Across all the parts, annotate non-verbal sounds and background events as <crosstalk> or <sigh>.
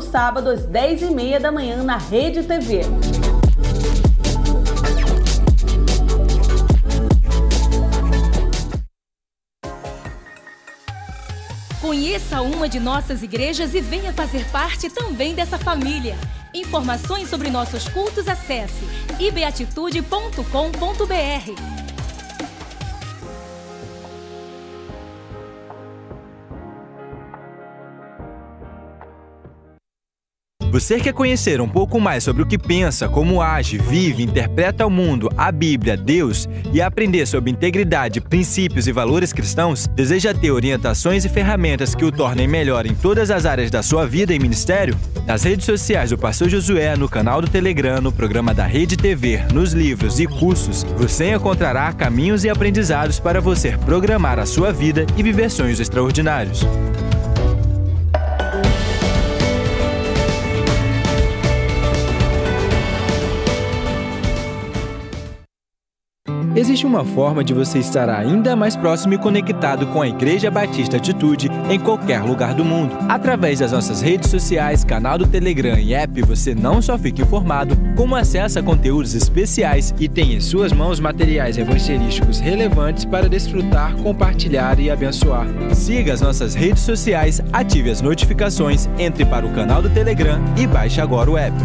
todo sábado às 10h30 da manhã na Rede TV. Conheça uma de nossas igrejas e venha fazer parte também dessa família. Informações sobre nossos cultos acesse ibeatitude.com.br. Você quer conhecer um pouco mais sobre o que pensa, como age, vive, interpreta o mundo, a Bíblia, Deus e aprender sobre integridade, princípios e valores cristãos? Deseja ter orientações e ferramentas que o tornem melhor em todas as áreas da sua vida e ministério? Nas redes sociais do Pastor Josué, no canal do Telegram, no programa da Rede TV, nos livros e cursos, você encontrará caminhos e aprendizados para você programar a sua vida e viver sonhos extraordinários. Existe uma forma de você estar ainda mais próximo e conectado com a Igreja Batista Atitude em qualquer lugar do mundo. Através das nossas redes sociais, canal do Telegram e app, você não só fica informado, como acessa conteúdos especiais e tem em suas mãos materiais evangelísticos relevantes para desfrutar, compartilhar e abençoar. Siga as nossas redes sociais, ative as notificações, entre para o canal do Telegram e baixe agora o app.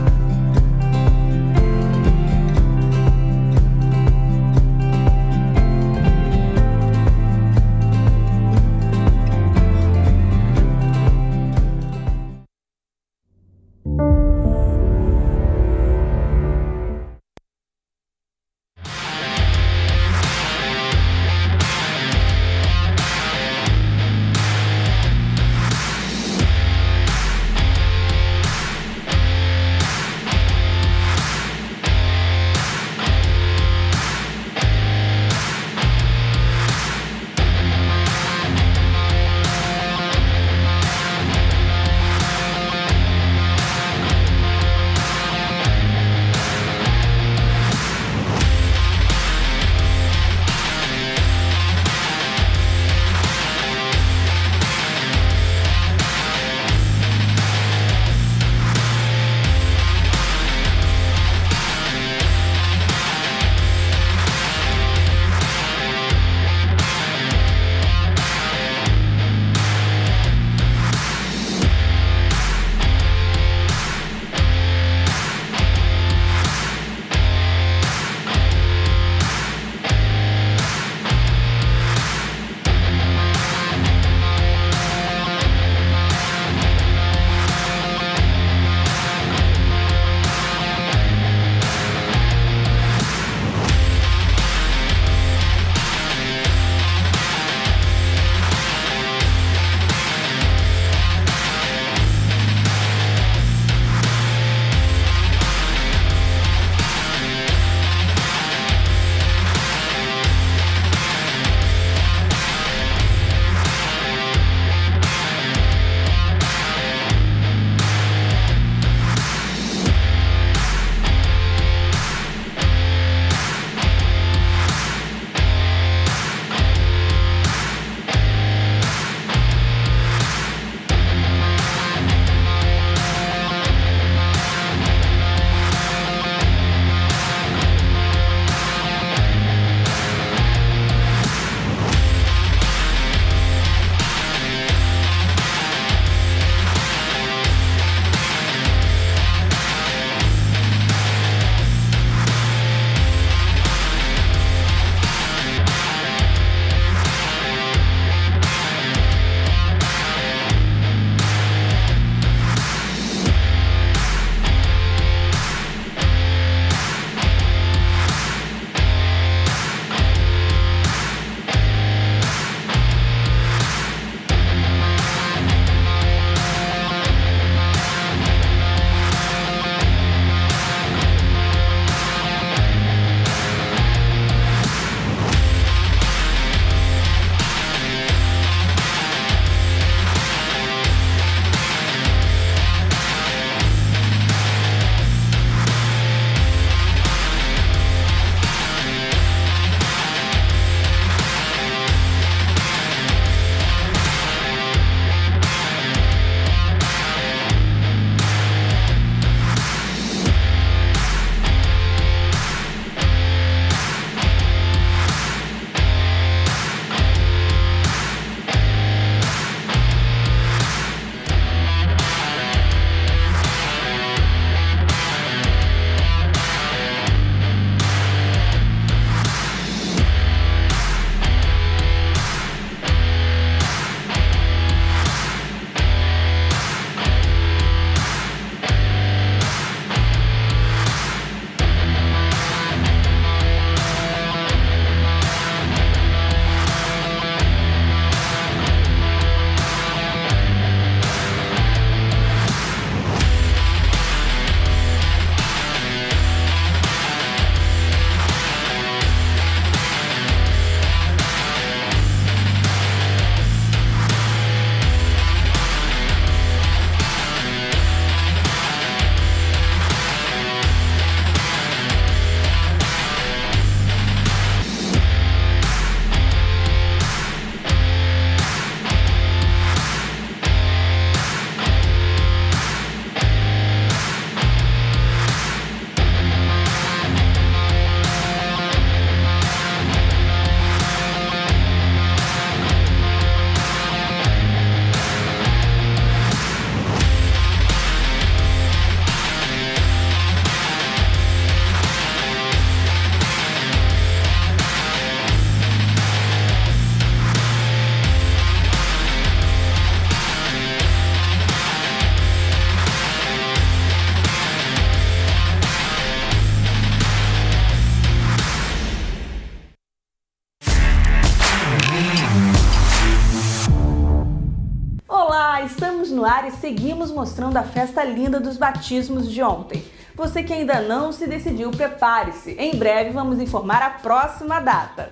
Seguimos mostrando a festa linda dos batismos de ontem. Você que ainda não se decidiu, prepare-se. Em breve vamos informar a próxima data.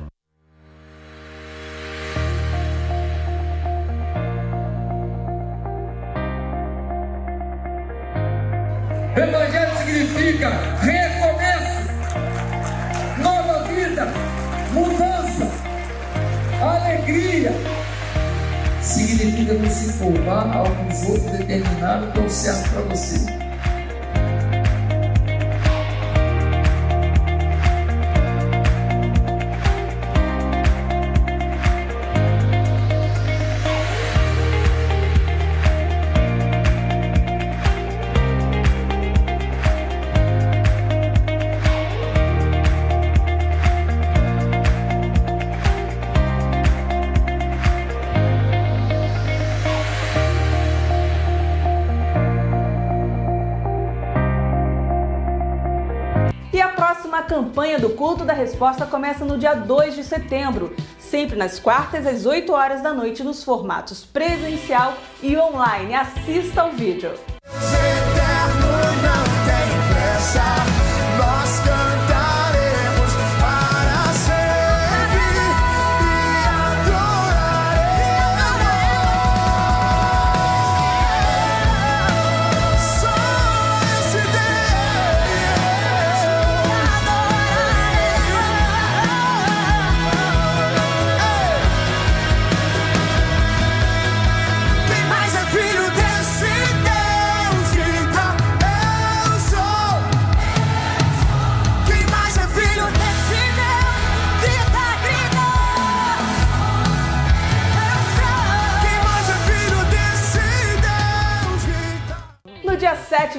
Você empolgar a alguns outros determinado que é o certo para você. Resposta começa no dia 2 de setembro, sempre nas quartas às 8 horas da noite nos formatos presencial e online. Assista ao vídeo.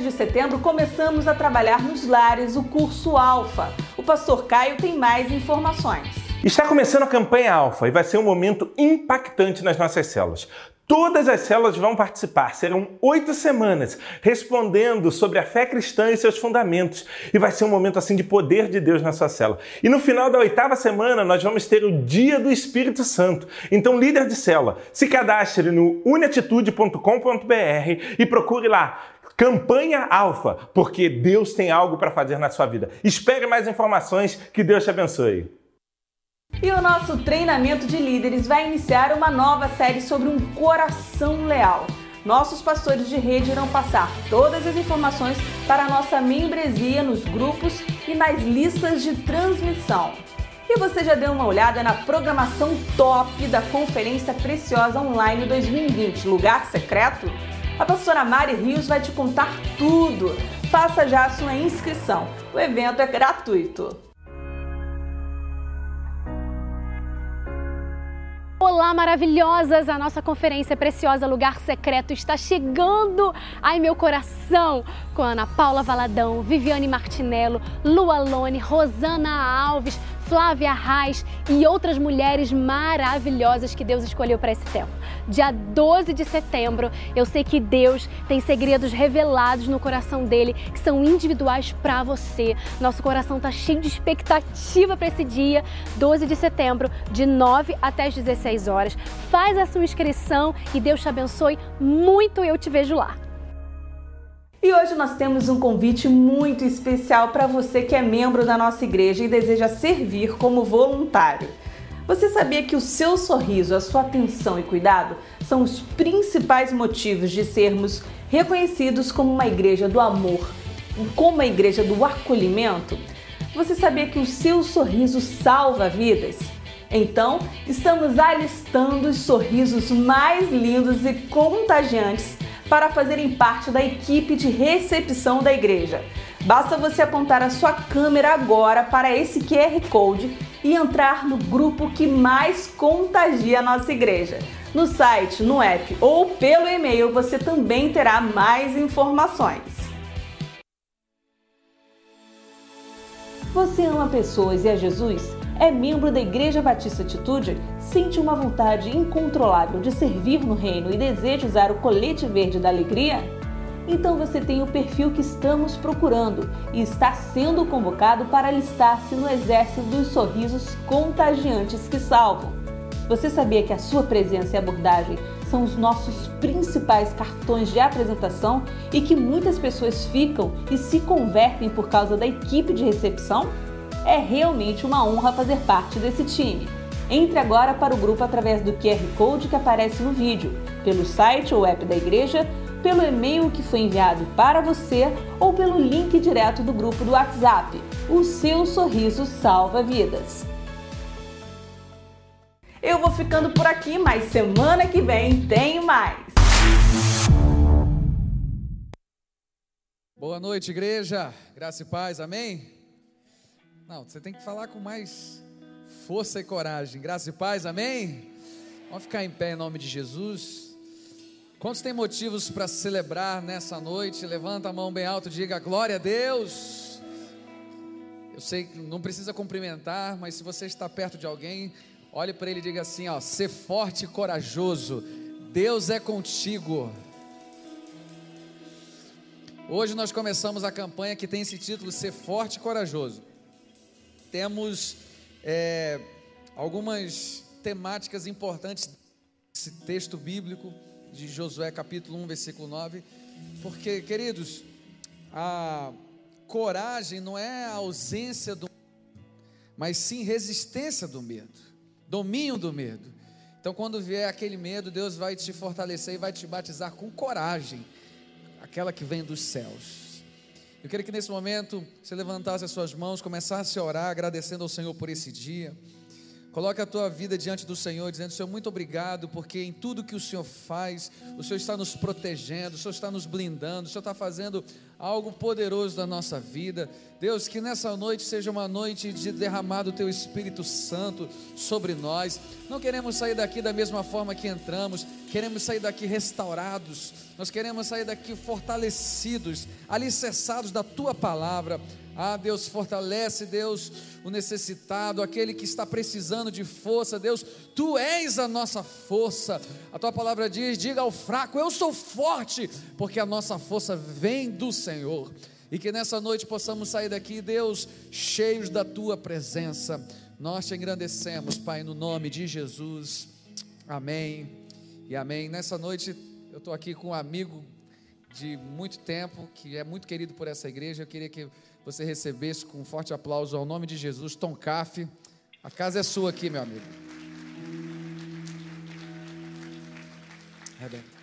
De setembro, começamos a trabalhar nos lares o curso Alfa. O pastor Caio tem mais informações. Está começando a campanha Alfa e vai ser um momento impactante nas nossas células. Todas as células vão participar, serão oito semanas, respondendo sobre a fé cristã e seus fundamentos. E vai ser um momento assim de poder de Deus na sua célula. E no final da oitava semana, nós vamos ter o Dia do Espírito Santo. Então, líder de célula, se cadastre no uniatitude.com.br e procure lá Campanha Alfa, porque Deus tem algo para fazer na sua vida. Espere mais informações, que Deus te abençoe. E o nosso treinamento de líderes vai iniciar uma nova série sobre um coração leal. Nossos pastores de rede irão passar todas as informações para a nossa membresia nos grupos e nas listas de transmissão. E você já deu uma olhada na programação top da Conferência Preciosa Online 2020, Lugar Secreto? A pastora Mari Rios vai te contar tudo. Faça já a sua inscrição. O evento é gratuito. Olá, maravilhosas! A nossa conferência preciosa Lugar Secreto está chegando. Ai, meu coração! Com Ana Paula Valadão, Viviane Martinello, Lua Lone, Rosana Alves, Flávia Reis e outras mulheres maravilhosas que Deus escolheu para esse tempo. Dia 12 de setembro, eu sei que Deus tem segredos revelados no coração dele que são individuais para você. Nosso coração está cheio de expectativa para esse dia, 12 de setembro, de 9 até as 16 horas. Faz a sua inscrição e Deus te abençoe muito. Eu te vejo lá. E hoje nós temos um convite muito especial para você que é membro da nossa igreja e deseja servir como voluntário. Você sabia que o seu sorriso, a sua atenção e cuidado são os principais motivos de sermos reconhecidos como uma igreja do amor, como uma igreja do acolhimento? Você sabia que o seu sorriso salva vidas? Então, estamos alistando os sorrisos mais lindos e contagiantes para fazerem parte da equipe de recepção da igreja. Basta você apontar a sua câmera agora para esse QR Code e entrar no grupo que mais contagia a nossa igreja. No site, no app ou pelo e-mail você também terá mais informações. Você ama pessoas e a Jesus? É membro da Igreja Batista Atitude, sente uma vontade incontrolável de servir no reino e deseja usar o colete verde da alegria? Então você tem o perfil que estamos procurando e está sendo convocado para alistar-se no exército dos sorrisos contagiantes que salvam. Você sabia que a sua presença e abordagem são os nossos principais cartões de apresentação e que muitas pessoas ficam e se convertem por causa da equipe de recepção? É realmente uma honra fazer parte desse time. Entre agora para o grupo através do QR Code que aparece no vídeo, pelo site ou app da igreja, pelo e-mail que foi enviado para você ou pelo link direto do grupo do WhatsApp. O seu sorriso salva vidas. Eu vou ficando por aqui, mas semana que vem tem mais. Boa noite, igreja. Graça e paz, amém? Não, você tem que falar com mais força e coragem. Graça e paz, amém? Vamos ficar em pé em nome de Jesus. Quantos tem motivos para celebrar nessa noite? Levanta a mão bem alto diga glória a Deus. Eu sei que não precisa cumprimentar, mas se você está perto de alguém, Olhe para ele e diga assim: ó, ser forte e corajoso. Deus é contigo. Hoje nós começamos a campanha que tem esse título Ser Forte e Corajoso. Temos é, algumas temáticas importantes desse texto bíblico de Josué capítulo 1, versículo 9. Porque, queridos, a coragem não é a ausência do mas sim resistência do medo domínio do medo. Então, quando vier aquele medo, Deus vai te fortalecer e vai te batizar com coragem, aquela que vem dos céus. Eu queria que nesse momento você levantasse as suas mãos, começasse a orar, agradecendo ao Senhor por esse dia. Coloque a tua vida diante do Senhor, dizendo: Senhor, muito obrigado, porque em tudo que o Senhor faz, o Senhor está nos protegendo, o Senhor está nos blindando, o Senhor está fazendo algo poderoso da nossa vida. Deus, que nessa noite seja uma noite de derramar do Teu Espírito Santo sobre nós. Não queremos sair daqui da mesma forma que entramos, queremos sair daqui restaurados, nós queremos sair daqui fortalecidos, alicerçados da Tua palavra ah, Deus, fortalece, Deus, o necessitado, aquele que está precisando de força. Deus, tu és a nossa força. A tua palavra diz: diga ao fraco, eu sou forte, porque a nossa força vem do Senhor. E que nessa noite possamos sair daqui, Deus, cheios da tua presença. Nós te engrandecemos, Pai, no nome de Jesus. Amém e amém. Nessa noite eu estou aqui com um amigo de muito tempo, que é muito querido por essa igreja. Eu queria que você recebesse com um forte aplauso ao nome de Jesus, Tom Caff. A casa é sua aqui, meu amigo. Rebenta.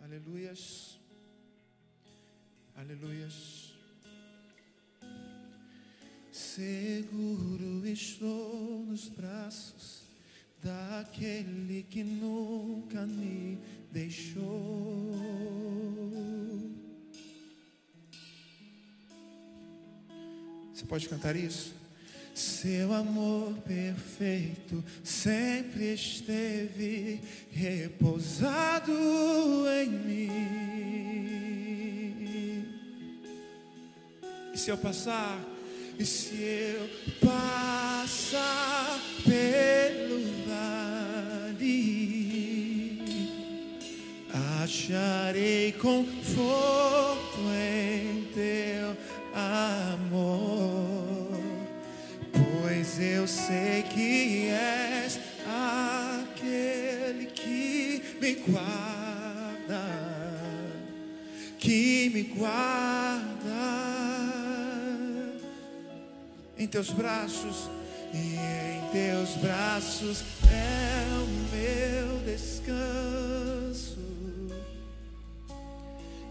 Aleluias. Aleluias. Seguro estou nos braços daquele que nunca me deixou. Você pode cantar isso? Seu amor perfeito sempre esteve repousado em mim. E se eu passar e se eu passar pelo vale, acharei conforto em teu amor, pois eu sei que és aquele que me guarda, que me guarda em teus braços, e em teus braços é o meu descanso.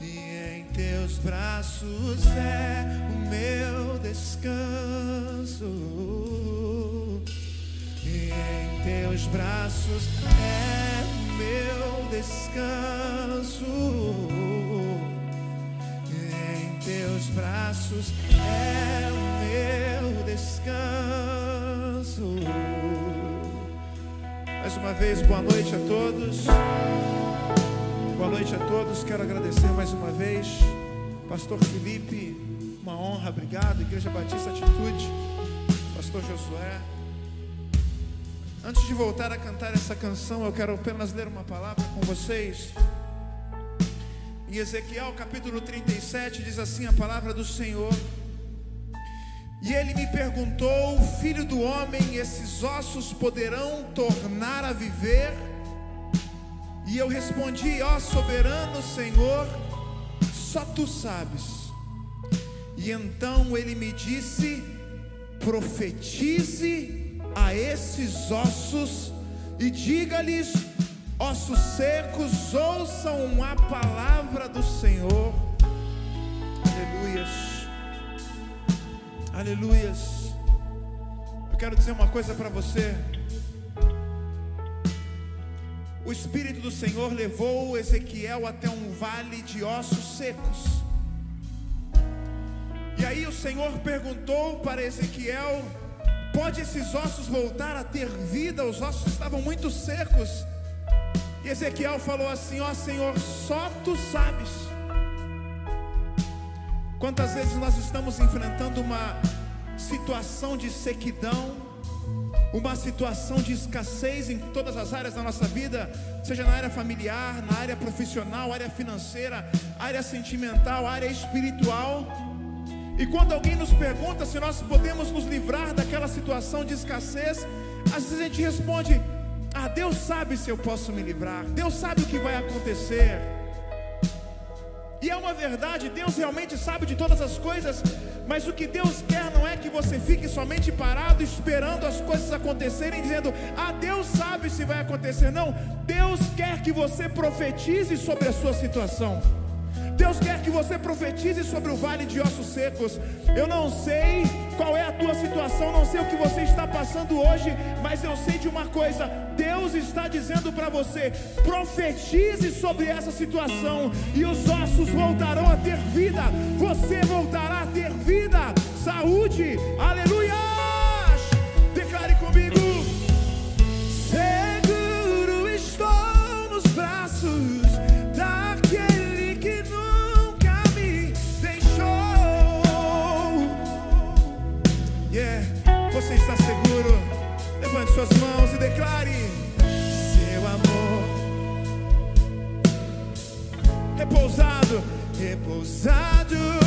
E em teus braços é o meu descanso. E em teus braços é o meu descanso. E em teus braços é o meu descanso. Mais uma vez, boa noite a todos. Boa noite a todos. Quero agradecer mais uma vez, Pastor Felipe, uma honra, obrigado. Igreja Batista Atitude, Pastor Josué. Antes de voltar a cantar essa canção, eu quero apenas ler uma palavra com vocês. Em Ezequiel capítulo 37 diz assim a palavra do Senhor. E ele me perguntou, filho do homem, esses ossos poderão tornar a viver? E eu respondi, ó soberano Senhor, só tu sabes. E então ele me disse: profetize a esses ossos e diga-lhes: ossos secos, ouçam a palavra do Senhor. Aleluias. Aleluias. Eu quero dizer uma coisa para você. O Espírito do Senhor levou Ezequiel até um vale de ossos secos. E aí o Senhor perguntou para Ezequiel: Pode esses ossos voltar a ter vida? Os ossos estavam muito secos. E Ezequiel falou assim: Ó oh, Senhor, só tu sabes. Quantas vezes nós estamos enfrentando uma situação de sequidão, uma situação de escassez em todas as áreas da nossa vida, seja na área familiar, na área profissional, área financeira, área sentimental, área espiritual. E quando alguém nos pergunta se nós podemos nos livrar daquela situação de escassez, às vezes a gente responde: Ah, Deus sabe se eu posso me livrar, Deus sabe o que vai acontecer. E é uma verdade, Deus realmente sabe de todas as coisas, mas o que Deus quer não é que você fique somente parado esperando as coisas acontecerem, dizendo: "Ah, Deus sabe se vai acontecer". Não, Deus quer que você profetize sobre a sua situação. Deus quer que você profetize sobre o vale de ossos secos. Eu não sei qual é a tua situação, não sei o que você está passando hoje, mas eu sei de uma coisa: Deus está dizendo para você: profetize sobre essa situação e os ossos voltarão a ter vida. Você voltará a ter vida, saúde, aleluia. Repousado,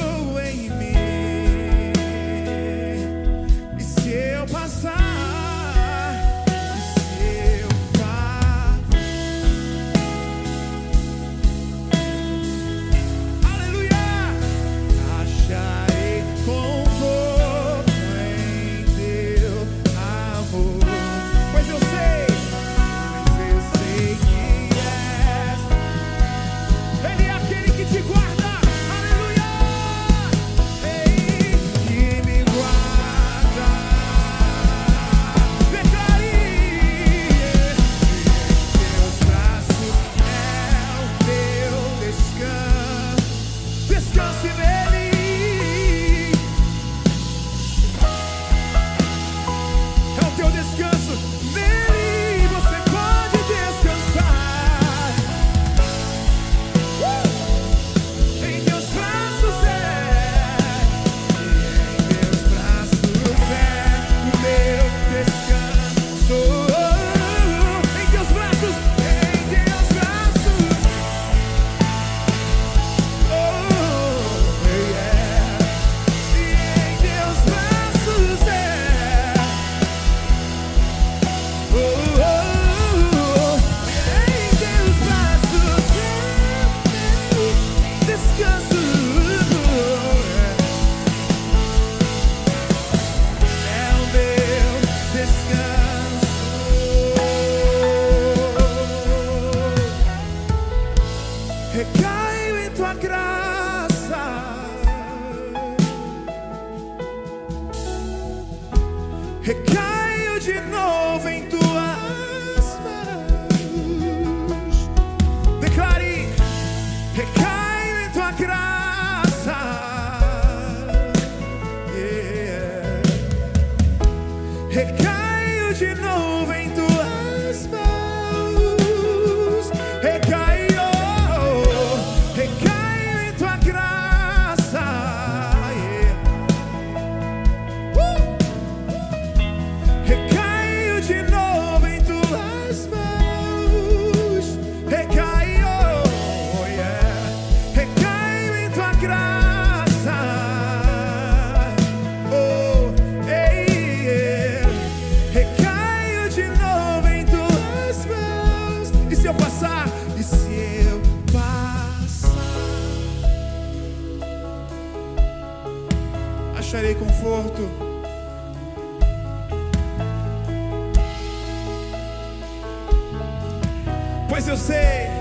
Pois eu sei,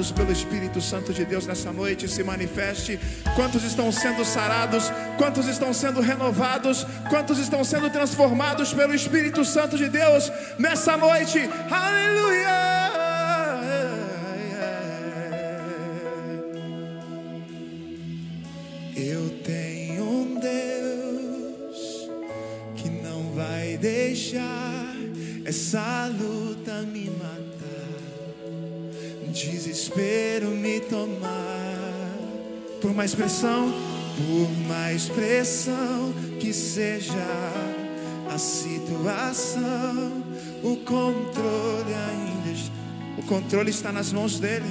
sarados pelo Espírito Santo de Deus nessa noite? Se manifeste. Quantos estão sendo sarados? Quantos estão sendo renovados? Quantos estão sendo transformados pelo Espírito Santo de Deus nessa noite? Aleluia! Mais pressão, por mais pressão que seja a situação, o controle ainda está, o controle está nas mãos dele.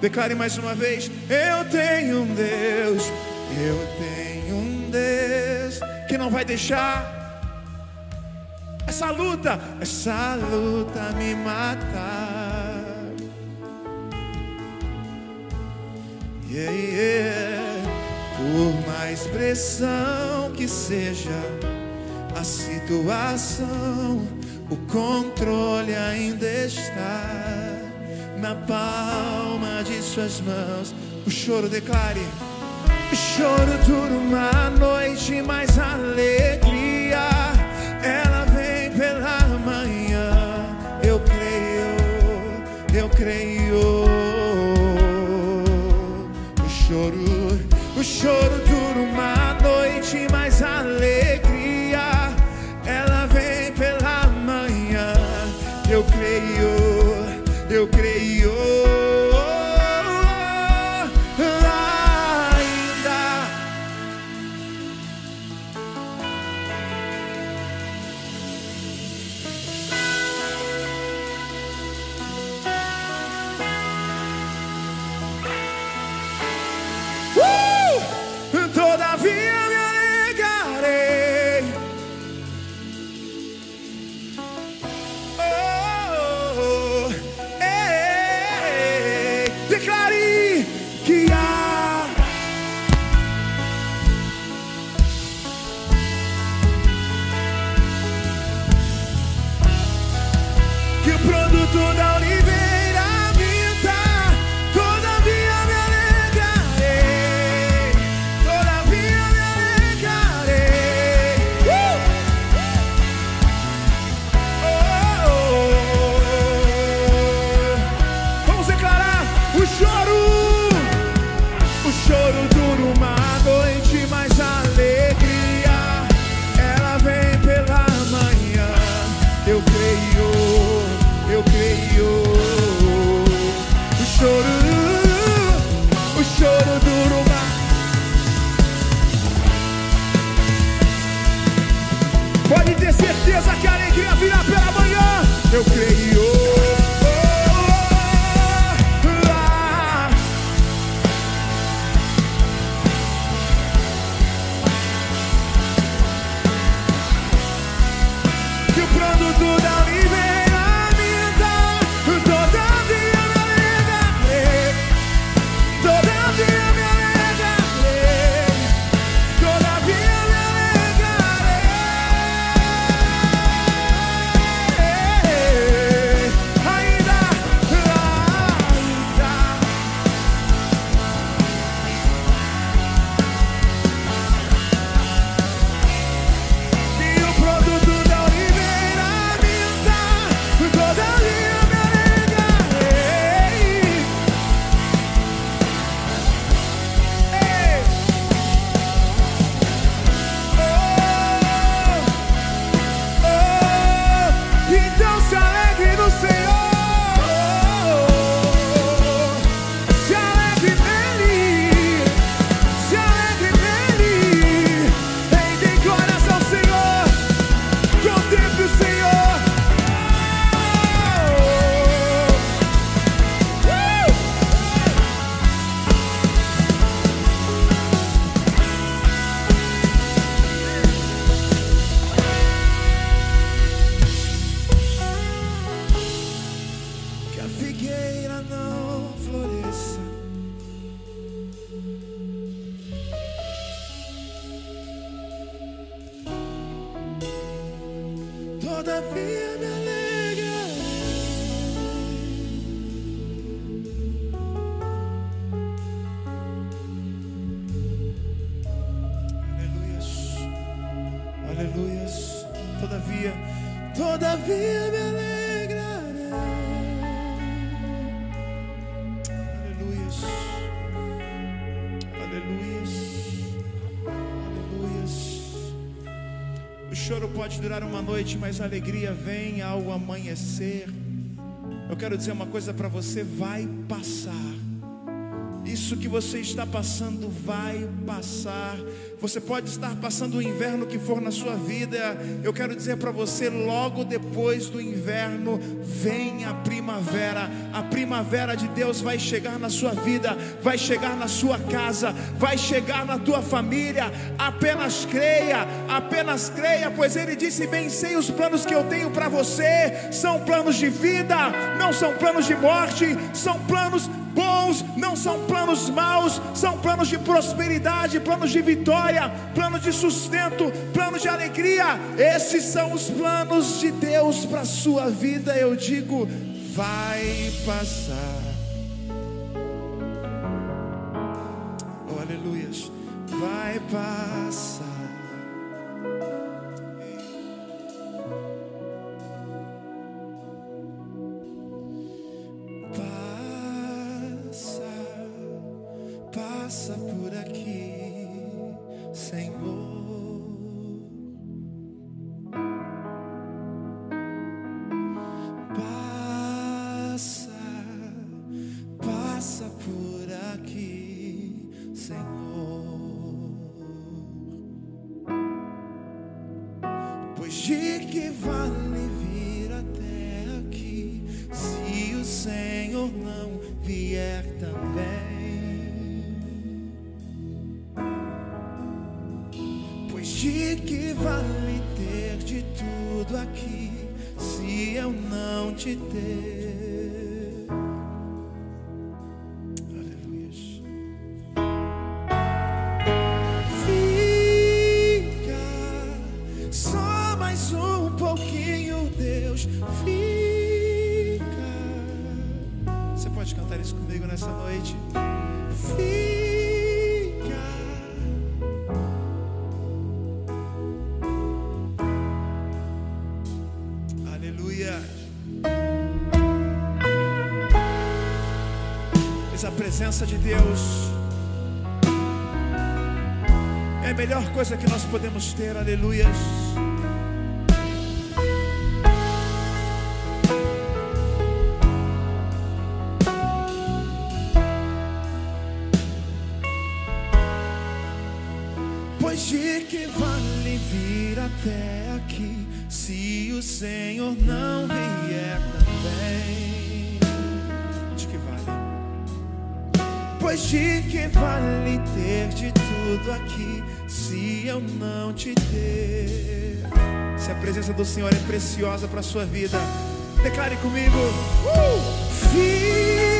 Declare mais uma vez: Eu tenho um Deus, eu tenho um Deus que não vai deixar essa luta, essa luta me matar. Yeah, yeah. Por mais pressão que seja a situação, o controle ainda está na palma de suas mãos. O choro declare. O choro dura uma noite, mas alegria ela vem pela manhã. Eu creio, eu creio choro dura uma noite, mas alegria ela vem pela manhã. Eu creio, eu creio. Noite, mas a alegria vem ao amanhecer. Eu quero dizer uma coisa para você: vai passar. Isso que você está passando vai passar. Você pode estar passando o inverno que for na sua vida. Eu quero dizer para você: logo depois do inverno, vem a primavera. A primavera de Deus vai chegar na sua vida, vai chegar na sua casa, vai chegar na tua família. Apenas creia, apenas creia, pois Ele disse: Bem sei os planos que eu tenho para você. São planos de vida, não são planos de morte, são planos bons, não são planos maus, são planos de prosperidade, planos de vitória, planos de sustento, planos de alegria. Esses são os planos de Deus para a sua vida. Eu digo, vai passar. Oh, aleluias, vai passar. Vir até aqui se o Senhor não vier também? De que vale? Pois de que vale ter de tudo aqui se eu não te ter? Se a presença do Senhor é preciosa para a sua vida, declare comigo: uh!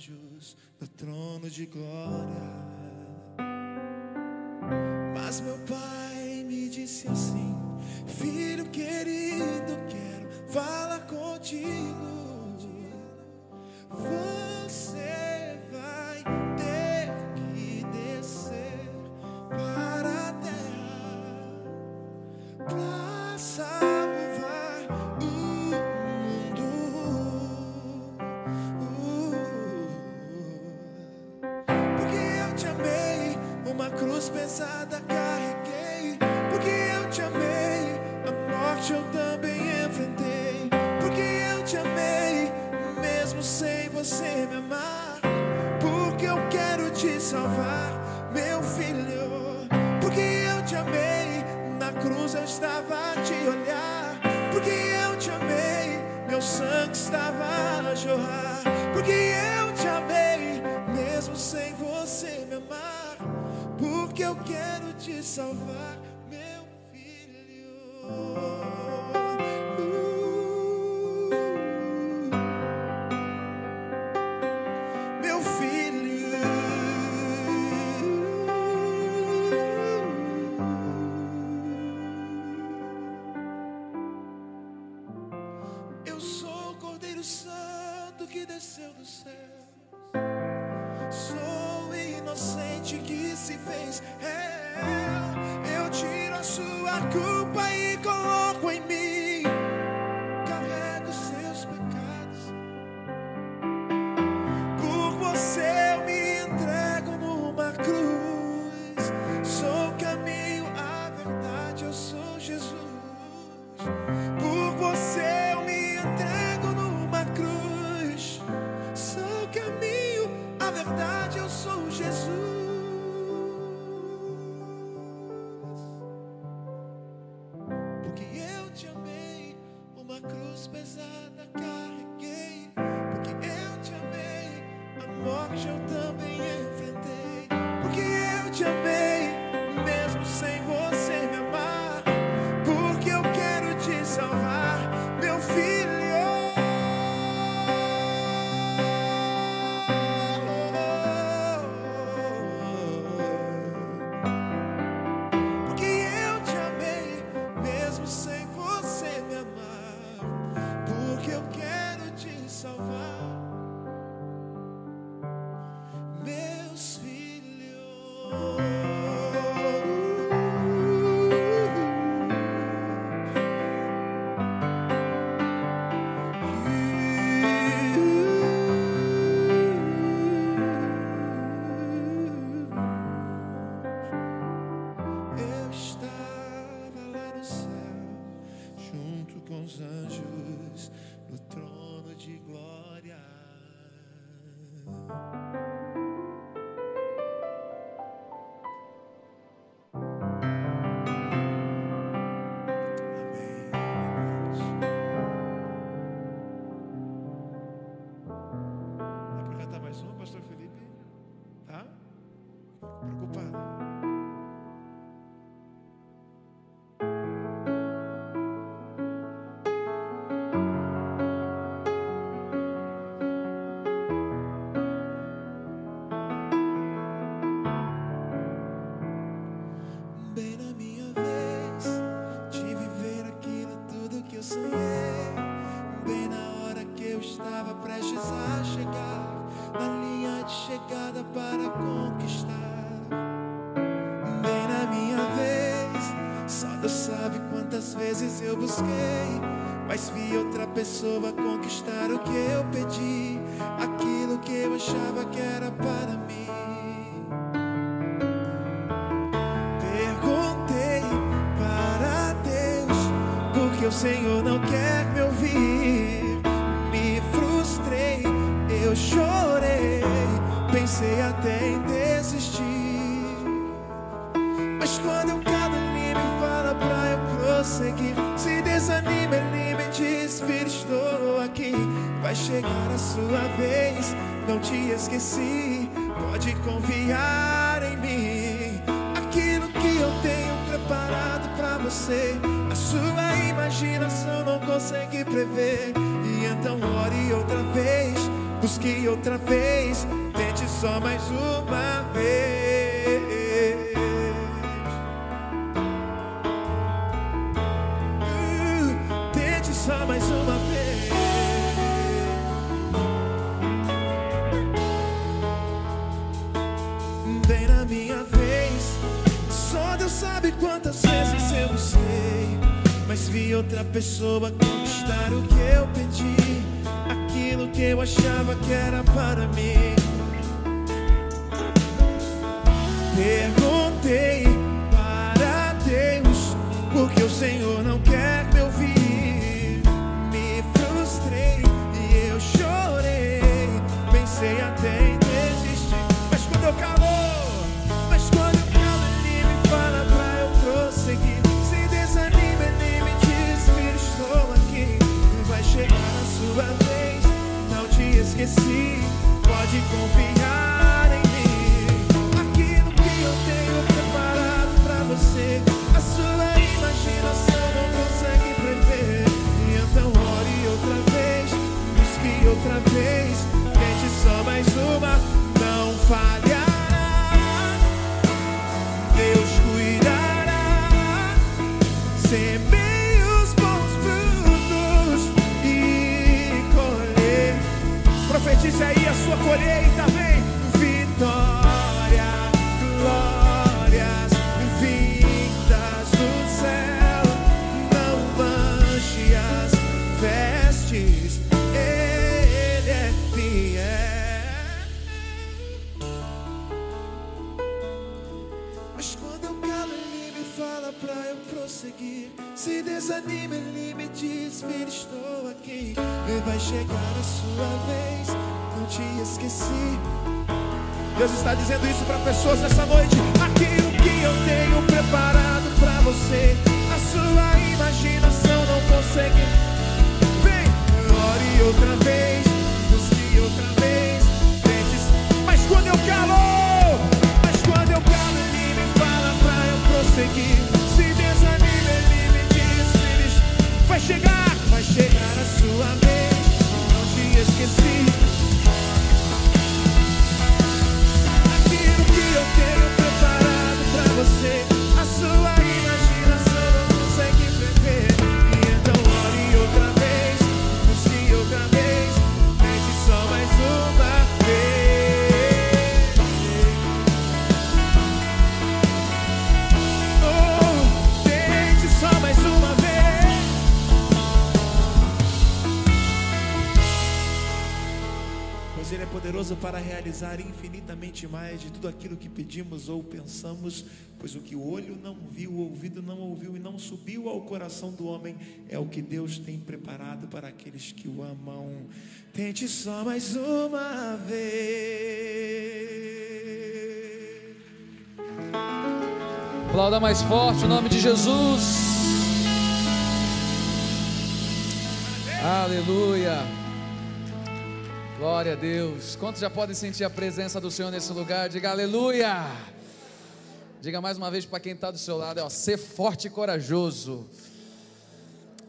anjos do trono de glória. Mas meu pai me disse assim: Filho querido, quero falar contigo. Vamos busquei, mas vi outra pessoa conquistar o que eu pedi, aquilo que eu achava que era para mim. Perguntei para Deus, porque o Senhor não quer Pode confiar em mim. Aquilo que eu tenho preparado para você, a sua imaginação não consegue prever. E então ore outra vez, busque outra vez, tente só mais uma pessoa conquistar o que eu pedi. Aquilo que eu achava que era para mim. Perguntei esqueci. Pode confiar em mim. Aquilo que eu tenho preparado pra você. A sua imaginação não consegue prever. E então ore outra vez, busque outra vez. Tente só mais uma, Profetize aí a sua colheita, vem. Vitória, glórias vindas do céu. Não manche as vestes, Ele é fiel. Mas quando eu calo, ele me fala pra eu prosseguir. Se desanima, ele me diz: Filho, estou aqui. E vai chegar a sua vez. Não te esqueci. Deus está dizendo isso para pessoas nessa noite. Aquilo que eu tenho preparado pra você. A sua imaginação não consegue. Vem, ore outra vez. Busque outra vez. Tente. Mas quando eu calo, mas quando eu calo, ele me fala pra eu prosseguir. Vai chegar, vai chegar a sua vez. Não te esqueci. Aquilo que eu tenho preparado pra você, a sua poderoso para realizar infinitamente mais de tudo aquilo que pedimos ou pensamos, pois o que o olho não viu, o ouvido não ouviu e não subiu ao coração do homem é o que Deus tem preparado para aqueles que o amam. Tente só mais uma vez. Aplauda mais forte o nome de Jesus. Aleluia. Glória a Deus. Quantos já podem sentir a presença do Senhor nesse lugar? Diga aleluia. Diga mais uma vez para quem está do seu lado: é, ó, ser forte e corajoso.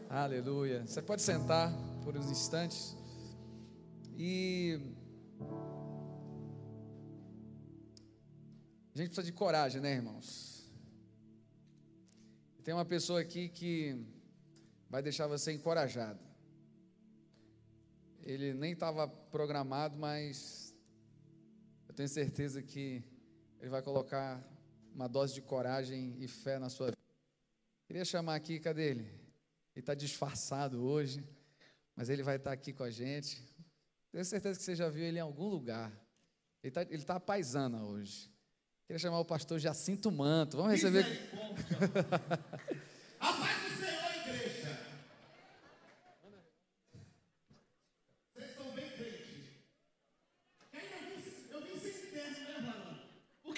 Aleluia. Você pode sentar por uns instantes. E a gente precisa de coragem, né, irmãos? Tem uma pessoa aqui que vai deixar você encorajado. Ele nem estava programado, mas eu tenho certeza que ele vai colocar uma dose de coragem e fé na sua vida. Queria chamar aqui, cadê ele? Ele está disfarçado hoje, mas ele vai estar aqui com a gente. Tenho certeza que você já viu ele em algum lugar. Ele está ele tá paisana hoje. Queria chamar o pastor Jacinto Manto. Vamos receber. <laughs> A paz do Senhor, igreja. Vocês estão bem crentes. Ainda vim- Eu vim sem terno, né, Varão?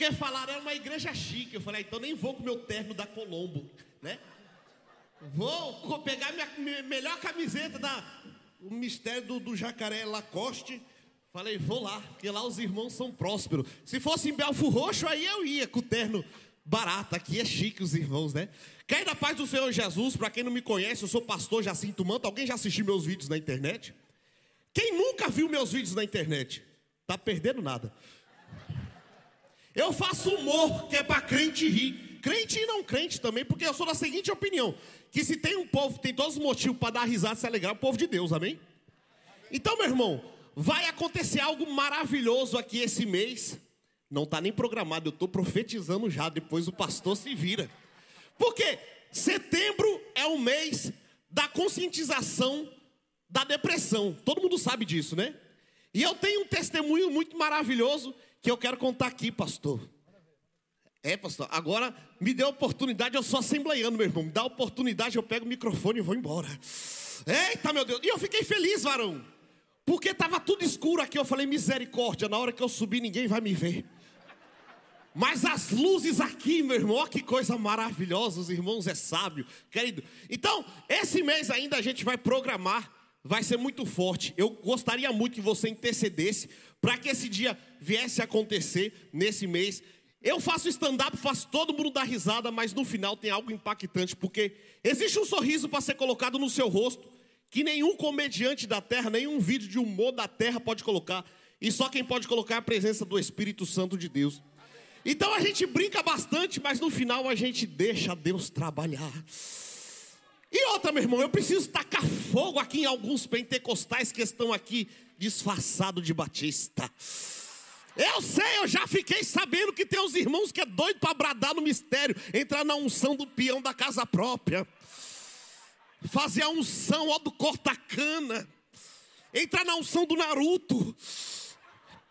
Porque falaram era uma igreja chique. Eu falei, ah, então nem vou com meu terno da Colombo, né? Vou pegar minha me- melhor camiseta da o mistério do, do jacaré Lacoste. Falei, vou lá, porque lá os irmãos são prósperos. Se fosse em Belfo Roxo, aí eu ia com o terno barata, aqui é chique os irmãos, né? Cai da paz do Senhor Jesus, para quem não me conhece, eu sou pastor Jacinto Manto. Alguém já assistiu meus vídeos na internet? Quem nunca viu meus vídeos na internet? Tá perdendo nada. Eu faço humor que é para crente rir. Crente e não crente também, porque eu sou da seguinte opinião: que se tem um povo, tem todos os motivos para dar risada e se alegrar, é o povo de Deus, amém? Então, meu irmão, vai acontecer algo maravilhoso aqui esse mês. Não está nem programado, eu estou profetizando já, depois o pastor se vira. Porque setembro é o mês da conscientização da depressão. Todo mundo sabe disso, né? E eu tenho um testemunho muito maravilhoso que eu quero contar aqui, pastor. É, pastor, agora me dê a oportunidade, eu sou assembleiano, meu irmão. Me dá a oportunidade, eu pego o microfone e vou embora. Eita, meu Deus. E eu fiquei feliz, varão. Porque estava tudo escuro aqui. Eu falei, misericórdia, na hora que eu subir, ninguém vai me ver. Mas as luzes aqui, meu irmão, olha que coisa maravilhosa, os irmãos é sábio, querido. Então, esse mês ainda a gente vai programar, vai ser muito forte. Eu gostaria muito que você intercedesse para que esse dia viesse a acontecer nesse mês. Eu faço stand-up, faço todo mundo dar risada, mas no final tem algo impactante, porque existe um sorriso para ser colocado no seu rosto, que nenhum comediante da terra, nenhum vídeo de humor da terra pode colocar, e só quem pode colocar é a presença do Espírito Santo de Deus. Então a gente brinca bastante, mas no final a gente deixa Deus trabalhar. E outra, meu irmão, eu preciso tacar fogo aqui em alguns pentecostais que estão aqui disfarçados de batista. Eu sei, eu já fiquei sabendo que tem uns irmãos que é doido para bradar no mistério, entrar na unção do peão da casa própria, fazer a unção ó, do corta-cana, entrar na unção do Naruto.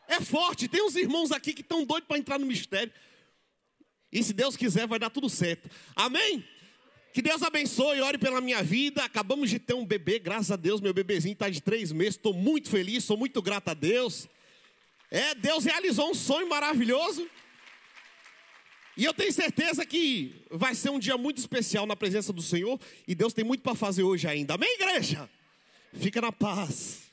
É forte. Tem uns irmãos aqui que estão doidos para entrar no mistério. E se Deus quiser, vai dar tudo certo. Amém? Que Deus abençoe, ore pela minha vida. Acabamos de ter um bebê, graças a Deus, meu bebezinho está de três meses. Estou muito feliz, sou muito grato a Deus. É, Deus realizou um sonho maravilhoso. E eu tenho certeza que vai ser um dia muito especial na presença do Senhor. E Deus tem muito para fazer hoje ainda. Amém, igreja? Fica na paz.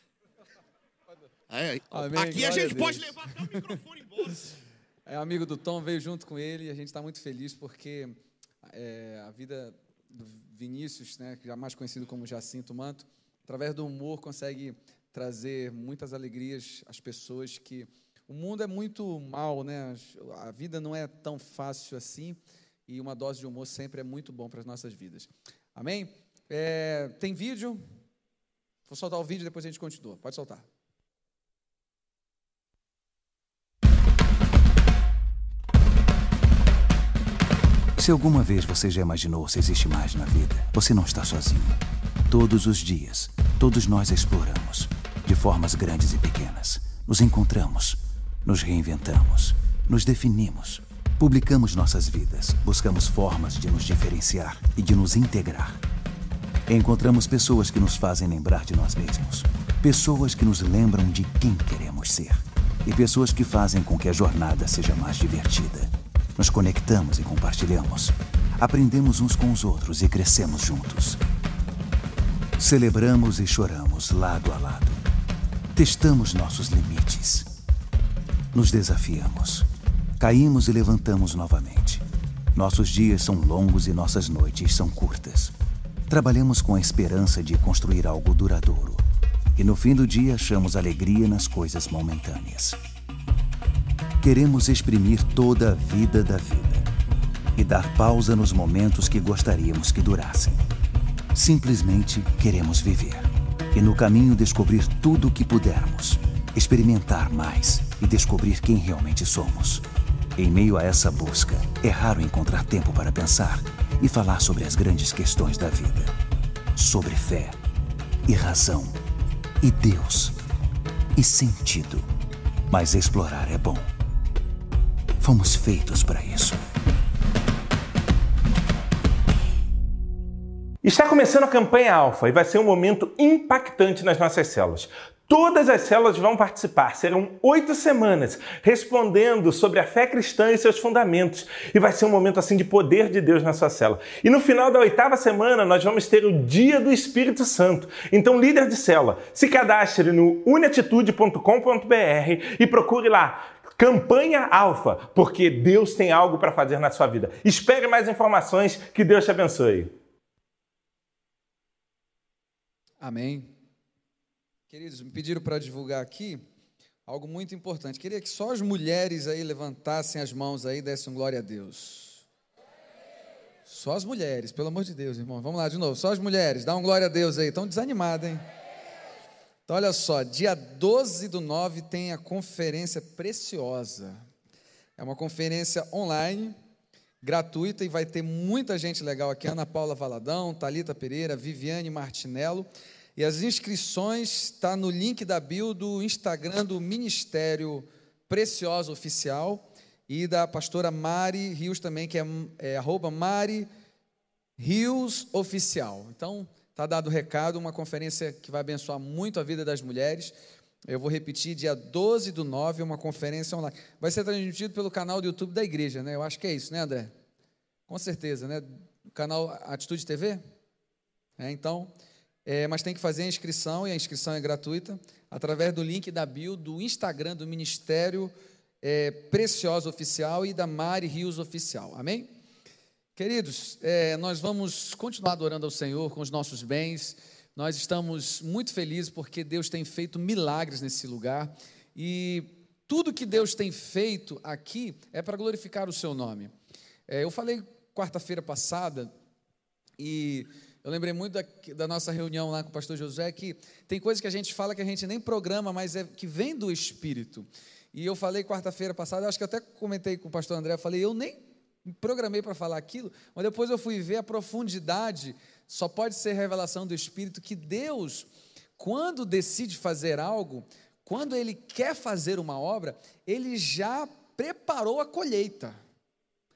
É, Amém, aqui a gente a pode levar até o microfone embora. <laughs> É amigo do Tom, veio junto com ele e a gente está muito feliz porque é, a vida do Vinícius, né, que já mais conhecido como Jacinto Manto, através do humor consegue trazer muitas alegrias às pessoas que o mundo é muito mal, né? A vida não é tão fácil assim e uma dose de humor sempre é muito bom para as nossas vidas. Amém? É, tem vídeo? Vou soltar o vídeo depois a gente continua. Pode soltar. Se alguma vez você já imaginou se existe mais na vida, você não está sozinho. Todos os dias, todos nós exploramos, de formas grandes e pequenas. Nos encontramos, nos reinventamos, nos definimos, publicamos nossas vidas, buscamos formas de nos diferenciar e de nos integrar. Encontramos pessoas que nos fazem lembrar de nós mesmos, pessoas que nos lembram de quem queremos ser e pessoas que fazem com que a jornada seja mais divertida. Nos conectamos e compartilhamos, aprendemos uns com os outros e crescemos juntos. Celebramos e choramos lado a lado. Testamos nossos limites. Nos desafiamos. Caímos e levantamos novamente. Nossos dias são longos e nossas noites são curtas. Trabalhamos com a esperança de construir algo duradouro. E no fim do dia achamos alegria nas coisas momentâneas. Queremos exprimir toda a vida da vida e dar pausa nos momentos que gostaríamos que durassem. Simplesmente queremos viver e no caminho descobrir tudo o que pudermos, experimentar mais e descobrir quem realmente somos. Em meio a essa busca, é raro encontrar tempo para pensar e falar sobre as grandes questões da vida, sobre fé e razão e Deus e sentido. Mas explorar é bom. Fomos feitos para isso. Está começando a campanha Alfa e vai ser um momento impactante nas nossas células. Todas as células vão participar, serão oito semanas, respondendo sobre a fé cristã e seus fundamentos. E vai ser um momento assim de poder de Deus na sua célula. E no final da oitava semana, nós vamos ter o Dia do Espírito Santo. Então, líder de célula, se cadastre no uniatitude.com.br e procure lá Campanha Alfa, porque Deus tem algo para fazer na sua vida. Espere mais informações, que Deus te abençoe. Amém. Queridos, me pediram para divulgar aqui algo muito importante. Queria que só as mulheres aí levantassem as mãos aí e dessem glória a Deus. Só as mulheres, pelo amor de Deus, irmão. Vamos lá de novo. Só as mulheres, dá um glória a Deus aí. Estão desanimadas, hein? Então, olha só, dia 12 do 9 tem a conferência preciosa. É uma conferência online, gratuita, e vai ter muita gente legal aqui. Ana Paula Valadão, Talita Pereira, Viviane Martinello. E as inscrições estão tá no link da bio do Instagram do Ministério Preciosa Oficial e da pastora Mari Rios também, que é, é arroba Mari Rios Oficial. Então, Está dado o recado, uma conferência que vai abençoar muito a vida das mulheres. Eu vou repetir, dia 12 do 9, uma conferência online. Vai ser transmitido pelo canal do YouTube da igreja, né? Eu acho que é isso, né, André? Com certeza, né? Canal Atitude TV? É, então, é, mas tem que fazer a inscrição, e a inscrição é gratuita, através do link da bio do Instagram do Ministério é, Preciosa Oficial e da Mari Rios Oficial. Amém? Queridos, é, nós vamos continuar adorando ao Senhor com os nossos bens. Nós estamos muito felizes porque Deus tem feito milagres nesse lugar e tudo que Deus tem feito aqui é para glorificar o Seu nome. É, eu falei quarta-feira passada e eu lembrei muito da, da, nossa reunião lá com o pastor José que tem coisas que a gente fala que a gente nem programa, mas é que vem do Espírito. E eu falei quarta-feira passada, acho que até comentei com o pastor André, eu falei, eu nem me programei para falar aquilo, mas depois eu fui ver a profundidade, só pode ser revelação do Espírito, que Deus, quando decide fazer algo, quando Ele quer fazer uma obra, Ele já preparou a colheita.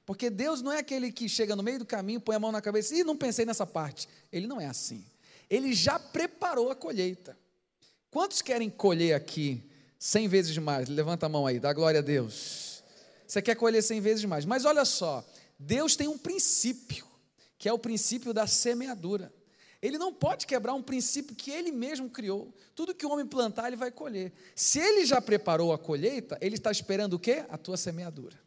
Porque Deus não é aquele que chega no meio do caminho, põe a mão na cabeça e não pensei nessa parte. Ele não é assim. Ele já preparou a colheita. Quantos querem colher aqui cem vezes mais? Levanta a mão aí, dá glória a Deus. Você quer colher cem vezes mais. Mas olha só, Deus tem um princípio, que é o princípio da semeadura. Ele não pode quebrar um princípio que ele mesmo criou. Tudo que o homem plantar, ele vai colher. Se ele já preparou a colheita, ele está esperando o quê? A tua semeadura.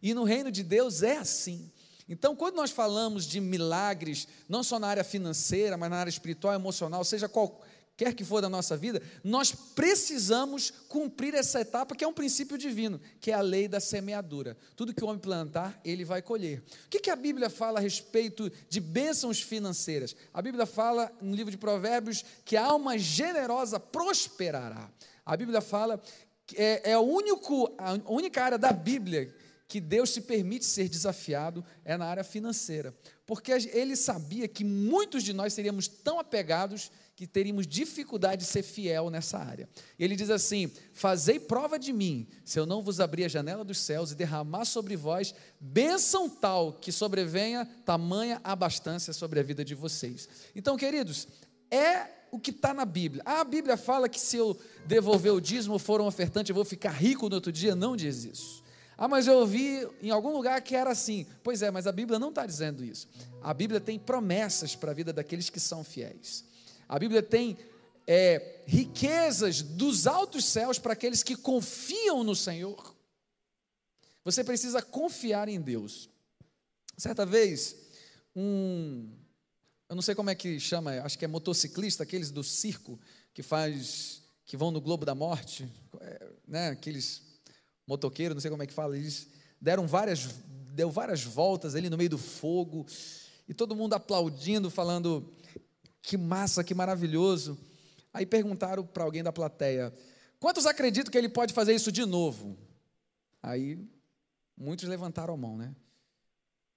E no reino de Deus é assim. Então, quando nós falamos de milagres, não só na área financeira, mas na área espiritual, emocional, seja qual, quer que for da nossa vida, nós precisamos cumprir essa etapa que é um princípio divino, que é a lei da semeadura. Tudo que o homem plantar, ele vai colher. O que, que a Bíblia fala a respeito de bênçãos financeiras? A Bíblia fala no livro de Provérbios que a alma generosa prosperará. A Bíblia fala que é, é a, único, a única área da Bíblia que Deus se permite ser desafiado é na área financeira, porque ele sabia que muitos de nós seríamos tão apegados que teríamos dificuldade de ser fiel nessa área. Ele diz assim: Fazei prova de mim, se eu não vos abrir a janela dos céus e derramar sobre vós bênção tal que sobrevenha tamanha abastança sobre a vida de vocês. Então, queridos, é o que está na Bíblia. Ah, a Bíblia fala que se eu devolver o dízimo for um ofertante, eu vou ficar rico no outro dia. Não diz isso. Ah, mas eu ouvi em algum lugar que era assim. Pois é, mas a Bíblia não está dizendo isso. A Bíblia tem promessas para a vida daqueles que são fiéis. A Bíblia tem é, riquezas dos altos céus para aqueles que confiam no Senhor. Você precisa confiar em Deus. Certa vez, um, eu não sei como é que chama, acho que é motociclista, aqueles do circo que faz, que vão no Globo da Morte, é, né? Aqueles motoqueiros, não sei como é que fala, eles deram várias, deu várias voltas ali no meio do fogo e todo mundo aplaudindo, falando que massa, que maravilhoso. Aí perguntaram para alguém da plateia: quantos acreditam que ele pode fazer isso de novo? Aí muitos levantaram a mão, né?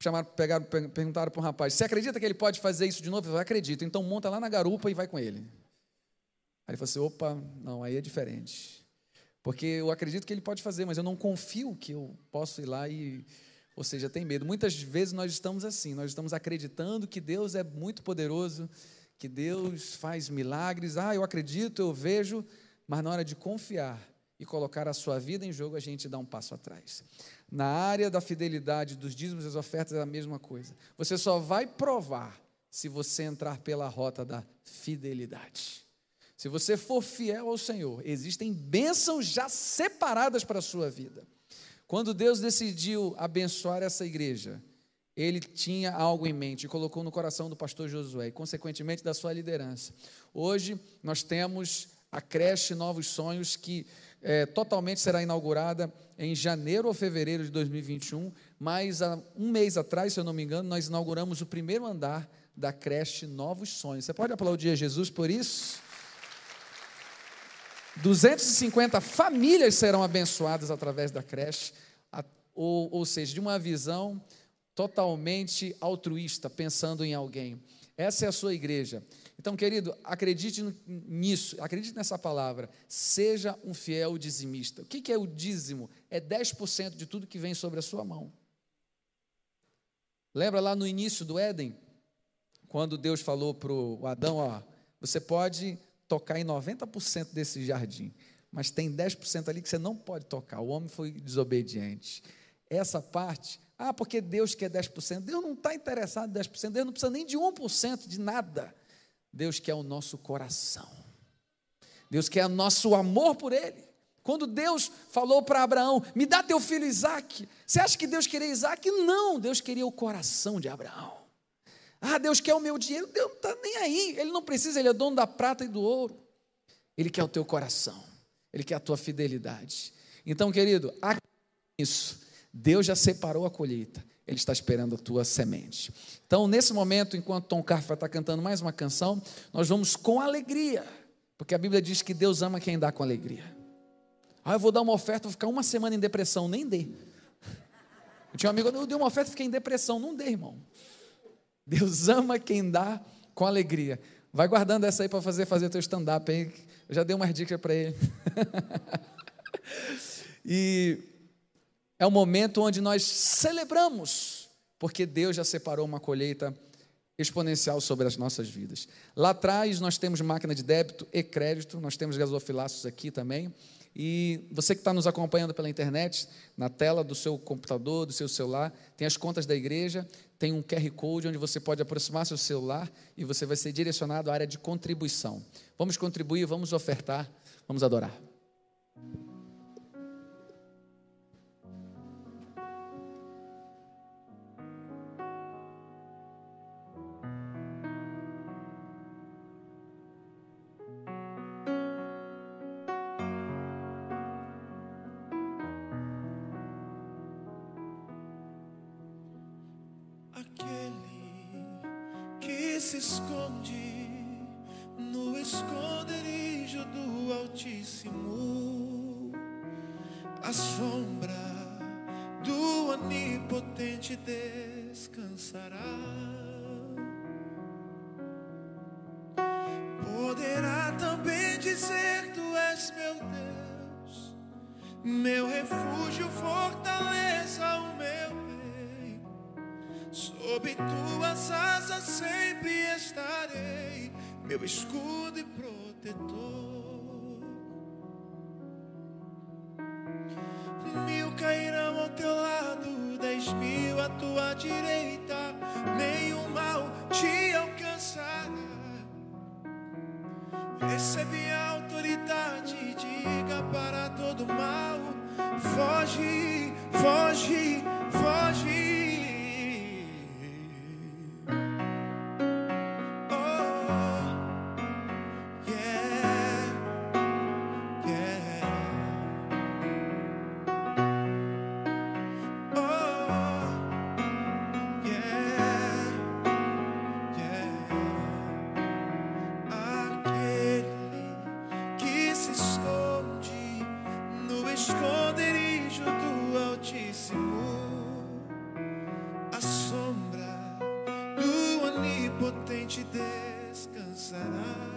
Chamaram, pegaram, perguntaram para um rapaz: Você acredita que ele pode fazer isso de novo? Eu acredito. Então monta lá na garupa e vai com ele. Aí ele falou assim: opa, não, aí é diferente. Porque eu acredito que ele pode fazer, mas eu não confio que eu posso ir lá e. Ou seja, tem medo. Muitas vezes nós estamos assim, nós estamos acreditando que Deus é muito poderoso, que Deus faz milagres. Ah, eu acredito, eu vejo, mas na hora de confiar e colocar a sua vida em jogo, a gente dá um passo atrás. Na área da fidelidade, dos dízimos e das ofertas, é a mesma coisa. Você só vai provar se você entrar pela rota da fidelidade. Se você for fiel ao Senhor, existem bênçãos já separadas para a sua vida. Quando Deus decidiu abençoar essa igreja, ele tinha algo em mente e colocou no coração do pastor Josué e, consequentemente, da sua liderança. Hoje, nós temos a creche Novos Sonhos, que é, totalmente será inaugurada em janeiro ou fevereiro de 2021, mas há um mês atrás, se eu não me engano, nós inauguramos o primeiro andar da creche Novos Sonhos. Você pode aplaudir a Jesus por isso? 250 famílias serão abençoadas através da creche, ou, ou seja, de uma visão totalmente altruísta, pensando em alguém. Essa é a sua igreja. Então, querido, acredite nisso, acredite nessa palavra. Seja um fiel dizimista. O que é o dízimo? É 10% de tudo que vem sobre a sua mão. Lembra lá no início do Éden? Quando Deus falou para o Adão: Ó, você pode tocar em 90% desse jardim, mas tem 10% ali que você não pode tocar. O homem foi desobediente. Essa parte, ah, porque Deus quer 10%. Deus não está interessado em 10%, Deus não precisa nem de 1% de nada. Deus quer o nosso coração. Deus quer o nosso amor por Ele. Quando Deus falou para Abraão: Me dá teu filho Isaac, você acha que Deus queria Isaac? Não, Deus queria o coração de Abraão. Ah, Deus quer o meu dinheiro. Deus não está nem aí. Ele não precisa, Ele é dono da prata e do ouro. Ele quer o teu coração. Ele quer a tua fidelidade. Então, querido, isso. Deus já separou a colheita. Ele está esperando a tua semente. Então, nesse momento, enquanto Tom Carfa está cantando mais uma canção, nós vamos com alegria. Porque a Bíblia diz que Deus ama quem dá com alegria. Ah, eu vou dar uma oferta, vou ficar uma semana em depressão. Nem dê. Eu tinha um amigo, eu dei uma oferta e fiquei em depressão. Não dê, irmão. Deus ama quem dá com alegria. Vai guardando essa aí para fazer fazer teu stand-up aí. Eu já dei umas dicas para ele. <laughs> e é o momento onde nós celebramos, porque Deus já separou uma colheita exponencial sobre as nossas vidas. Lá atrás nós temos máquina de débito e crédito, nós temos gasofilaços aqui também. E você que está nos acompanhando pela internet, na tela do seu computador, do seu celular, tem as contas da igreja, tem um QR Code onde você pode aproximar seu celular e você vai ser direcionado à área de contribuição. Vamos contribuir, vamos ofertar, vamos adorar. Estarei, meu escudo e protetor.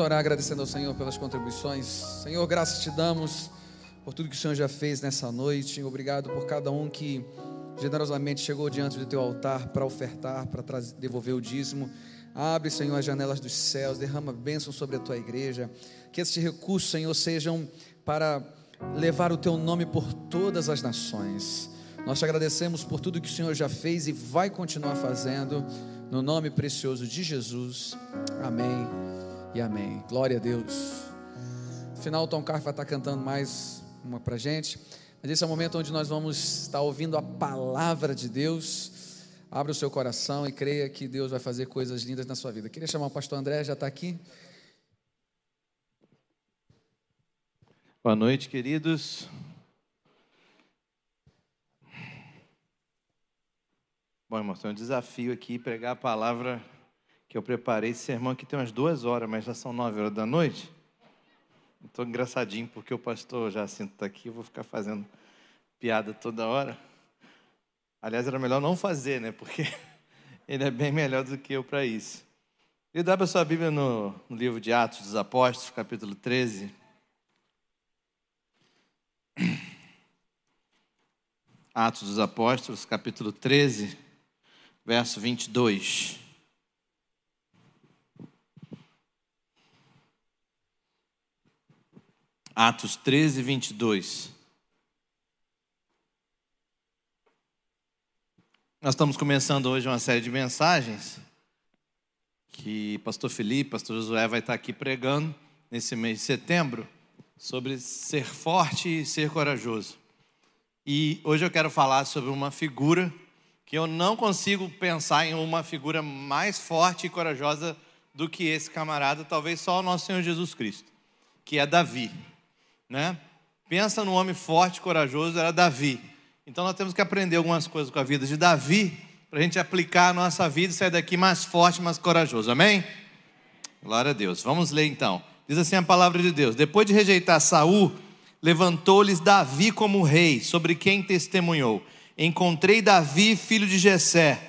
Orar agradecendo ao Senhor pelas contribuições. Senhor, graças te damos por tudo que o Senhor já fez nessa noite. Obrigado por cada um que generosamente chegou diante do teu altar para ofertar, para devolver o dízimo. Abre, Senhor, as janelas dos céus, derrama bênção sobre a tua igreja. Que estes recursos, Senhor, sejam para levar o teu nome por todas as nações. Nós te agradecemos por tudo que o Senhor já fez e vai continuar fazendo, no nome precioso de Jesus. Amém e amém. Glória a Deus. No final, o Tom Carr vai estar cantando mais uma para gente. Mas esse é o momento onde nós vamos estar ouvindo a palavra de Deus. Abra o seu coração e creia que Deus vai fazer coisas lindas na sua vida. Queria chamar o pastor André, já está aqui. Boa noite, queridos. Bom, irmão, tem um desafio aqui pregar a palavra que eu preparei. Esse sermão aqui tem umas duas horas, mas já são nove horas da noite. Estou engraçadinho porque o pastor Jacinto está aqui, eu vou ficar fazendo piada toda hora. Aliás, era melhor não fazer, né? Porque <laughs> ele é bem melhor do que eu para isso. E dá para sua Bíblia no, no livro de Atos dos Apóstolos, capítulo 13. <clears throat> Atos dos Apóstolos, capítulo 13, verso 22. Atos 13, 22. Nós estamos começando hoje uma série de mensagens que pastor Felipe, pastor Josué vai estar aqui pregando nesse mês de setembro sobre ser forte e ser corajoso. E hoje eu quero falar sobre uma figura que eu não consigo pensar em uma figura mais forte e corajosa do que esse camarada, talvez só o nosso Senhor Jesus Cristo, que é Davi, né? Pensa no homem forte corajoso, era Davi. Então nós temos que aprender algumas coisas com a vida de Davi para a gente aplicar a nossa vida e sair daqui mais forte, mais corajoso. Amém? Glória a Deus. Vamos ler então. Diz assim a palavra de Deus: Depois de rejeitar Saul, levantou-lhes Davi como rei, sobre quem testemunhou: Encontrei Davi, filho de Jessé,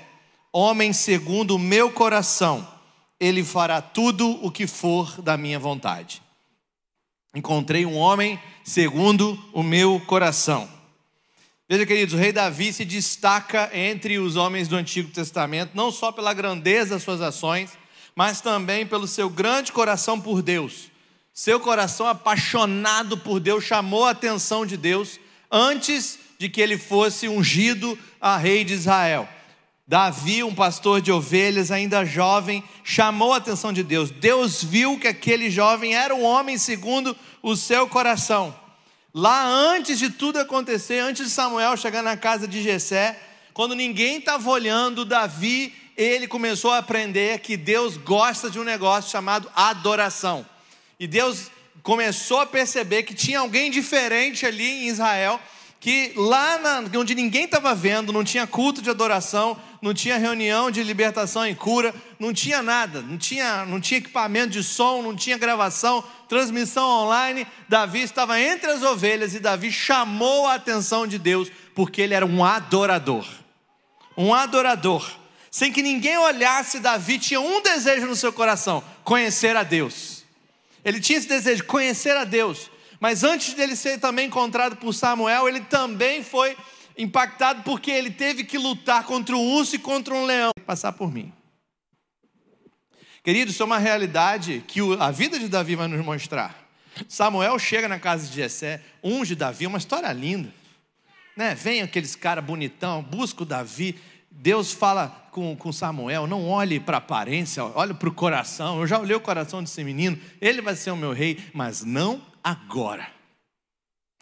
homem segundo o meu coração. Ele fará tudo o que for da minha vontade. Encontrei um homem segundo o meu coração. Veja, queridos, o rei Davi se destaca entre os homens do Antigo Testamento, não só pela grandeza das suas ações, mas também pelo seu grande coração por Deus. Seu coração apaixonado por Deus chamou a atenção de Deus antes de que ele fosse ungido a rei de Israel. Davi, um pastor de ovelhas, ainda jovem, chamou a atenção de Deus. Deus viu que aquele jovem era um homem segundo o seu coração. Lá antes de tudo acontecer, antes de Samuel chegar na casa de Jessé, quando ninguém estava olhando, Davi, ele começou a aprender que Deus gosta de um negócio chamado adoração. E Deus começou a perceber que tinha alguém diferente ali em Israel, que lá na, onde ninguém estava vendo, não tinha culto de adoração, não tinha reunião de libertação e cura, não tinha nada, não tinha, não tinha equipamento de som, não tinha gravação, transmissão online. Davi estava entre as ovelhas e Davi chamou a atenção de Deus, porque ele era um adorador. Um adorador. Sem que ninguém olhasse, Davi tinha um desejo no seu coração: conhecer a Deus. Ele tinha esse desejo de conhecer a Deus. Mas antes dele ser também encontrado por Samuel, ele também foi impactado porque ele teve que lutar contra um urso e contra um leão. Passar por mim. Querido, isso é uma realidade que a vida de Davi vai nos mostrar. Samuel chega na casa de Jessé, unge Davi, uma história linda. Né? Vem aqueles cara bonitão, busca o Davi. Deus fala com, com Samuel: não olhe para a aparência, olhe para o coração. Eu já olhei o coração desse menino, ele vai ser o meu rei, mas não agora.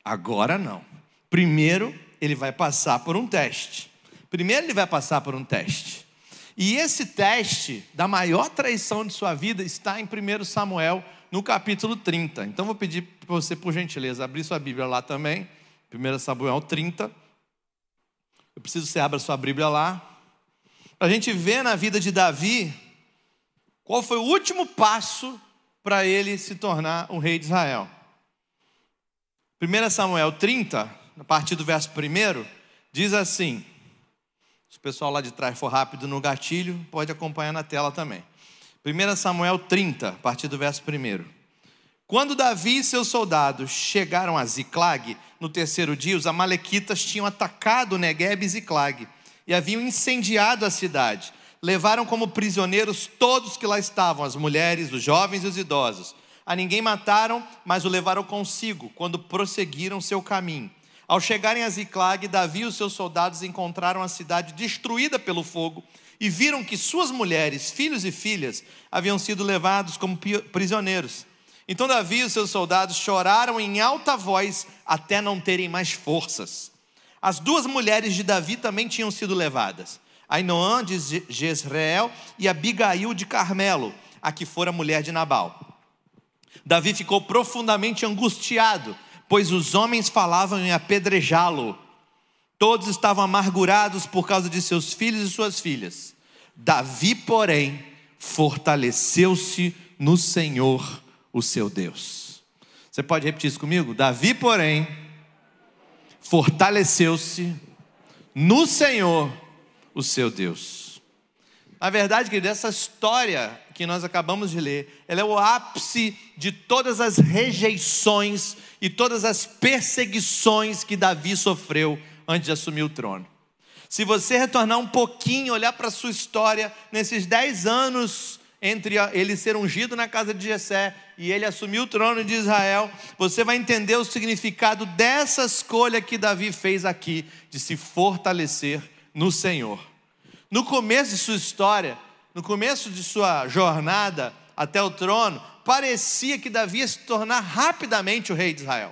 Agora não. Primeiro, ele vai passar por um teste. Primeiro, ele vai passar por um teste. E esse teste da maior traição de sua vida está em 1 Samuel, no capítulo 30. Então, vou pedir para você, por gentileza, abrir sua Bíblia lá também. 1 Samuel 30. Eu preciso que você abra sua Bíblia lá. Para a gente ver na vida de Davi qual foi o último passo para ele se tornar um rei de Israel. 1 Samuel 30, a partir do verso 1, diz assim: se o pessoal lá de trás for rápido no gatilho, pode acompanhar na tela também. 1 Samuel 30, a partir do verso 1. Quando Davi e seus soldados chegaram a Ziclag, no terceiro dia, os amalequitas tinham atacado Negueb e Ziclag e haviam incendiado a cidade. Levaram como prisioneiros todos que lá estavam, as mulheres, os jovens e os idosos. A ninguém mataram, mas o levaram consigo, quando prosseguiram seu caminho. Ao chegarem a Ziclag, Davi e os seus soldados encontraram a cidade destruída pelo fogo e viram que suas mulheres, filhos e filhas haviam sido levados como prisioneiros. Então Davi e os seus soldados choraram em alta voz até não terem mais forças. As duas mulheres de Davi também tinham sido levadas: Ainoã de Jezreel e Abigail de Carmelo, a que fora mulher de Nabal. Davi ficou profundamente angustiado pois os homens falavam em apedrejá-lo. Todos estavam amargurados por causa de seus filhos e suas filhas. Davi, porém, fortaleceu-se no Senhor, o seu Deus. Você pode repetir isso comigo? Davi, porém, fortaleceu-se no Senhor, o seu Deus. Na verdade, querido, essa história que nós acabamos de ler, ela é o ápice de todas as rejeições e todas as perseguições que Davi sofreu antes de assumir o trono. Se você retornar um pouquinho, olhar para a sua história, nesses dez anos entre ele ser ungido na casa de Jessé e ele assumir o trono de Israel, você vai entender o significado dessa escolha que Davi fez aqui, de se fortalecer no Senhor. No começo de sua história, no começo de sua jornada até o trono, parecia que Davi ia se tornar rapidamente o rei de Israel.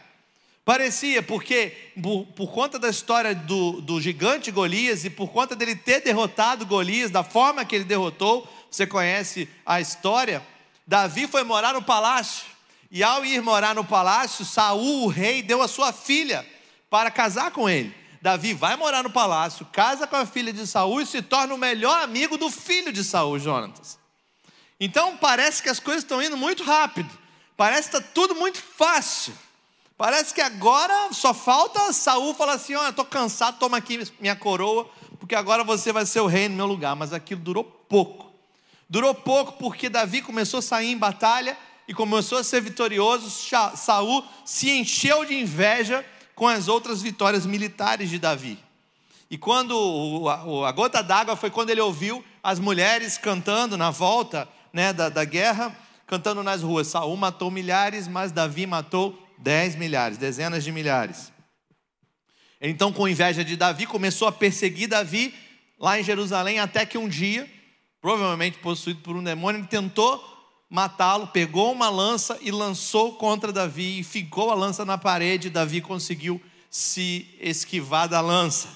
Parecia, porque por, por conta da história do, do gigante Golias e por conta dele ter derrotado Golias da forma que ele derrotou, você conhece a história. Davi foi morar no palácio, e ao ir morar no palácio, Saul, o rei, deu a sua filha para casar com ele. Davi vai morar no palácio, casa com a filha de Saul e se torna o melhor amigo do filho de Saul, Jonatas. Então parece que as coisas estão indo muito rápido. Parece que está tudo muito fácil. Parece que agora só falta Saul falar assim: olha, estou cansado, toma aqui minha coroa, porque agora você vai ser o rei no meu lugar. Mas aquilo durou pouco. Durou pouco porque Davi começou a sair em batalha e começou a ser vitorioso. Saul se encheu de inveja com as outras vitórias militares de Davi. E quando a, gota d'água foi quando ele ouviu as mulheres cantando na volta né, da, da guerra, cantando nas ruas. Saul matou milhares, mas Davi matou dez milhares, dezenas de milhares. Então, com inveja de Davi, começou a perseguir Davi lá em Jerusalém, até que um dia, provavelmente possuído por um demônio, ele tentou matá-lo, pegou uma lança e lançou contra Davi, e ficou a lança na parede, Davi conseguiu se esquivar da lança.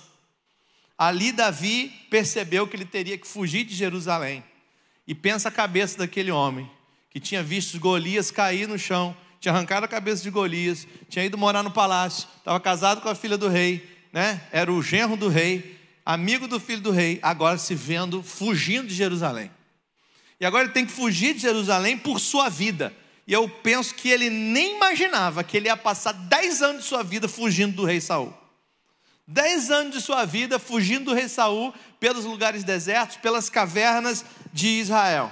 Ali Davi percebeu que ele teria que fugir de Jerusalém. E pensa a cabeça daquele homem que tinha visto Golias cair no chão, tinha arrancado a cabeça de Golias, tinha ido morar no palácio, estava casado com a filha do rei, né? Era o genro do rei, amigo do filho do rei, agora se vendo fugindo de Jerusalém. E agora ele tem que fugir de Jerusalém por sua vida. E eu penso que ele nem imaginava que ele ia passar dez anos de sua vida fugindo do rei Saul. Dez anos de sua vida fugindo do rei Saul pelos lugares desertos, pelas cavernas de Israel.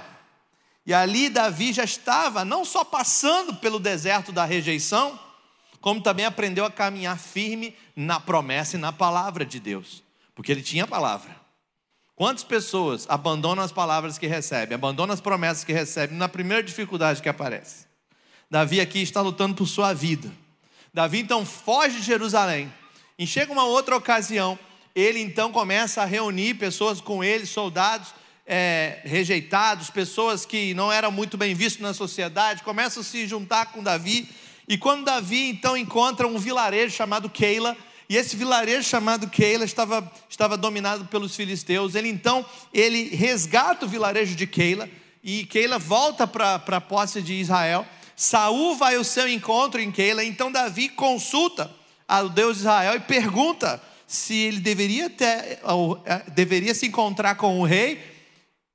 E ali Davi já estava não só passando pelo deserto da rejeição, como também aprendeu a caminhar firme na promessa e na palavra de Deus, porque ele tinha a palavra. Quantas pessoas abandonam as palavras que recebem, abandonam as promessas que recebem na primeira dificuldade que aparece? Davi aqui está lutando por sua vida. Davi então foge de Jerusalém. E chega uma outra ocasião, ele então começa a reunir pessoas com ele, soldados é, rejeitados, pessoas que não eram muito bem vistos na sociedade, começam a se juntar com Davi. E quando Davi então encontra um vilarejo chamado Keila, e esse vilarejo chamado Keila estava, estava dominado pelos filisteus. Ele então, ele resgata o vilarejo de Keila e Keila volta para a posse de Israel. Saul vai ao seu encontro em Keila, então Davi consulta ao Deus de Israel e pergunta se ele deveria, ter, deveria se encontrar com o rei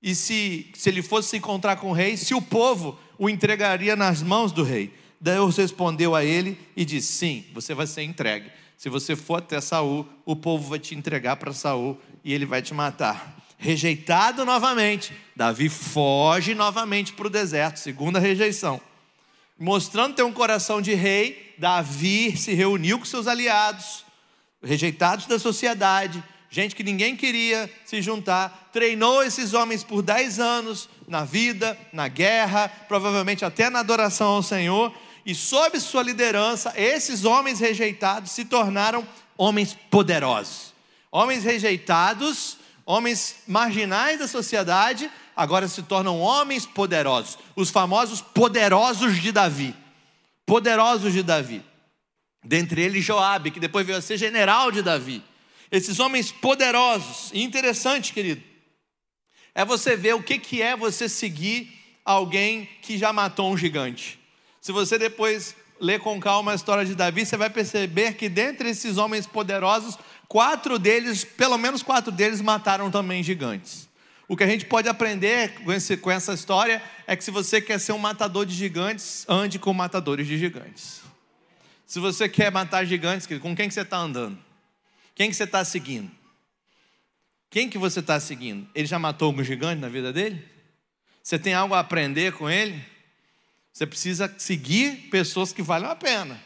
e se, se ele fosse se encontrar com o rei, se o povo o entregaria nas mãos do rei. Deus respondeu a ele e disse: Sim, você vai ser entregue. Se você for até Saul, o povo vai te entregar para Saul e ele vai te matar. Rejeitado novamente, Davi foge novamente para o deserto, segunda rejeição. Mostrando ter um coração de rei, Davi se reuniu com seus aliados, rejeitados da sociedade, gente que ninguém queria se juntar, treinou esses homens por dez anos na vida, na guerra, provavelmente até na adoração ao Senhor, e sob sua liderança, esses homens rejeitados se tornaram homens poderosos. Homens rejeitados, homens marginais da sociedade, agora se tornam homens poderosos, os famosos poderosos de Davi. Poderosos de Davi. Dentre eles Joabe, que depois veio a ser general de Davi. Esses homens poderosos. E interessante, querido, é você ver o que, que é você seguir alguém que já matou um gigante. Se você depois ler com calma a história de Davi, você vai perceber que dentre esses homens poderosos, quatro deles, pelo menos quatro deles, mataram também gigantes. O que a gente pode aprender com, essa história é que se você quer ser um matador de gigantes, ande com matadores de gigantes. Se você quer matar gigantes, com quem que você está andando? Quem que você está seguindo? Quem que você está seguindo? Ele já matou algum gigante na vida dele? Você tem algo a aprender com ele? Você precisa seguir pessoas que valem a pena.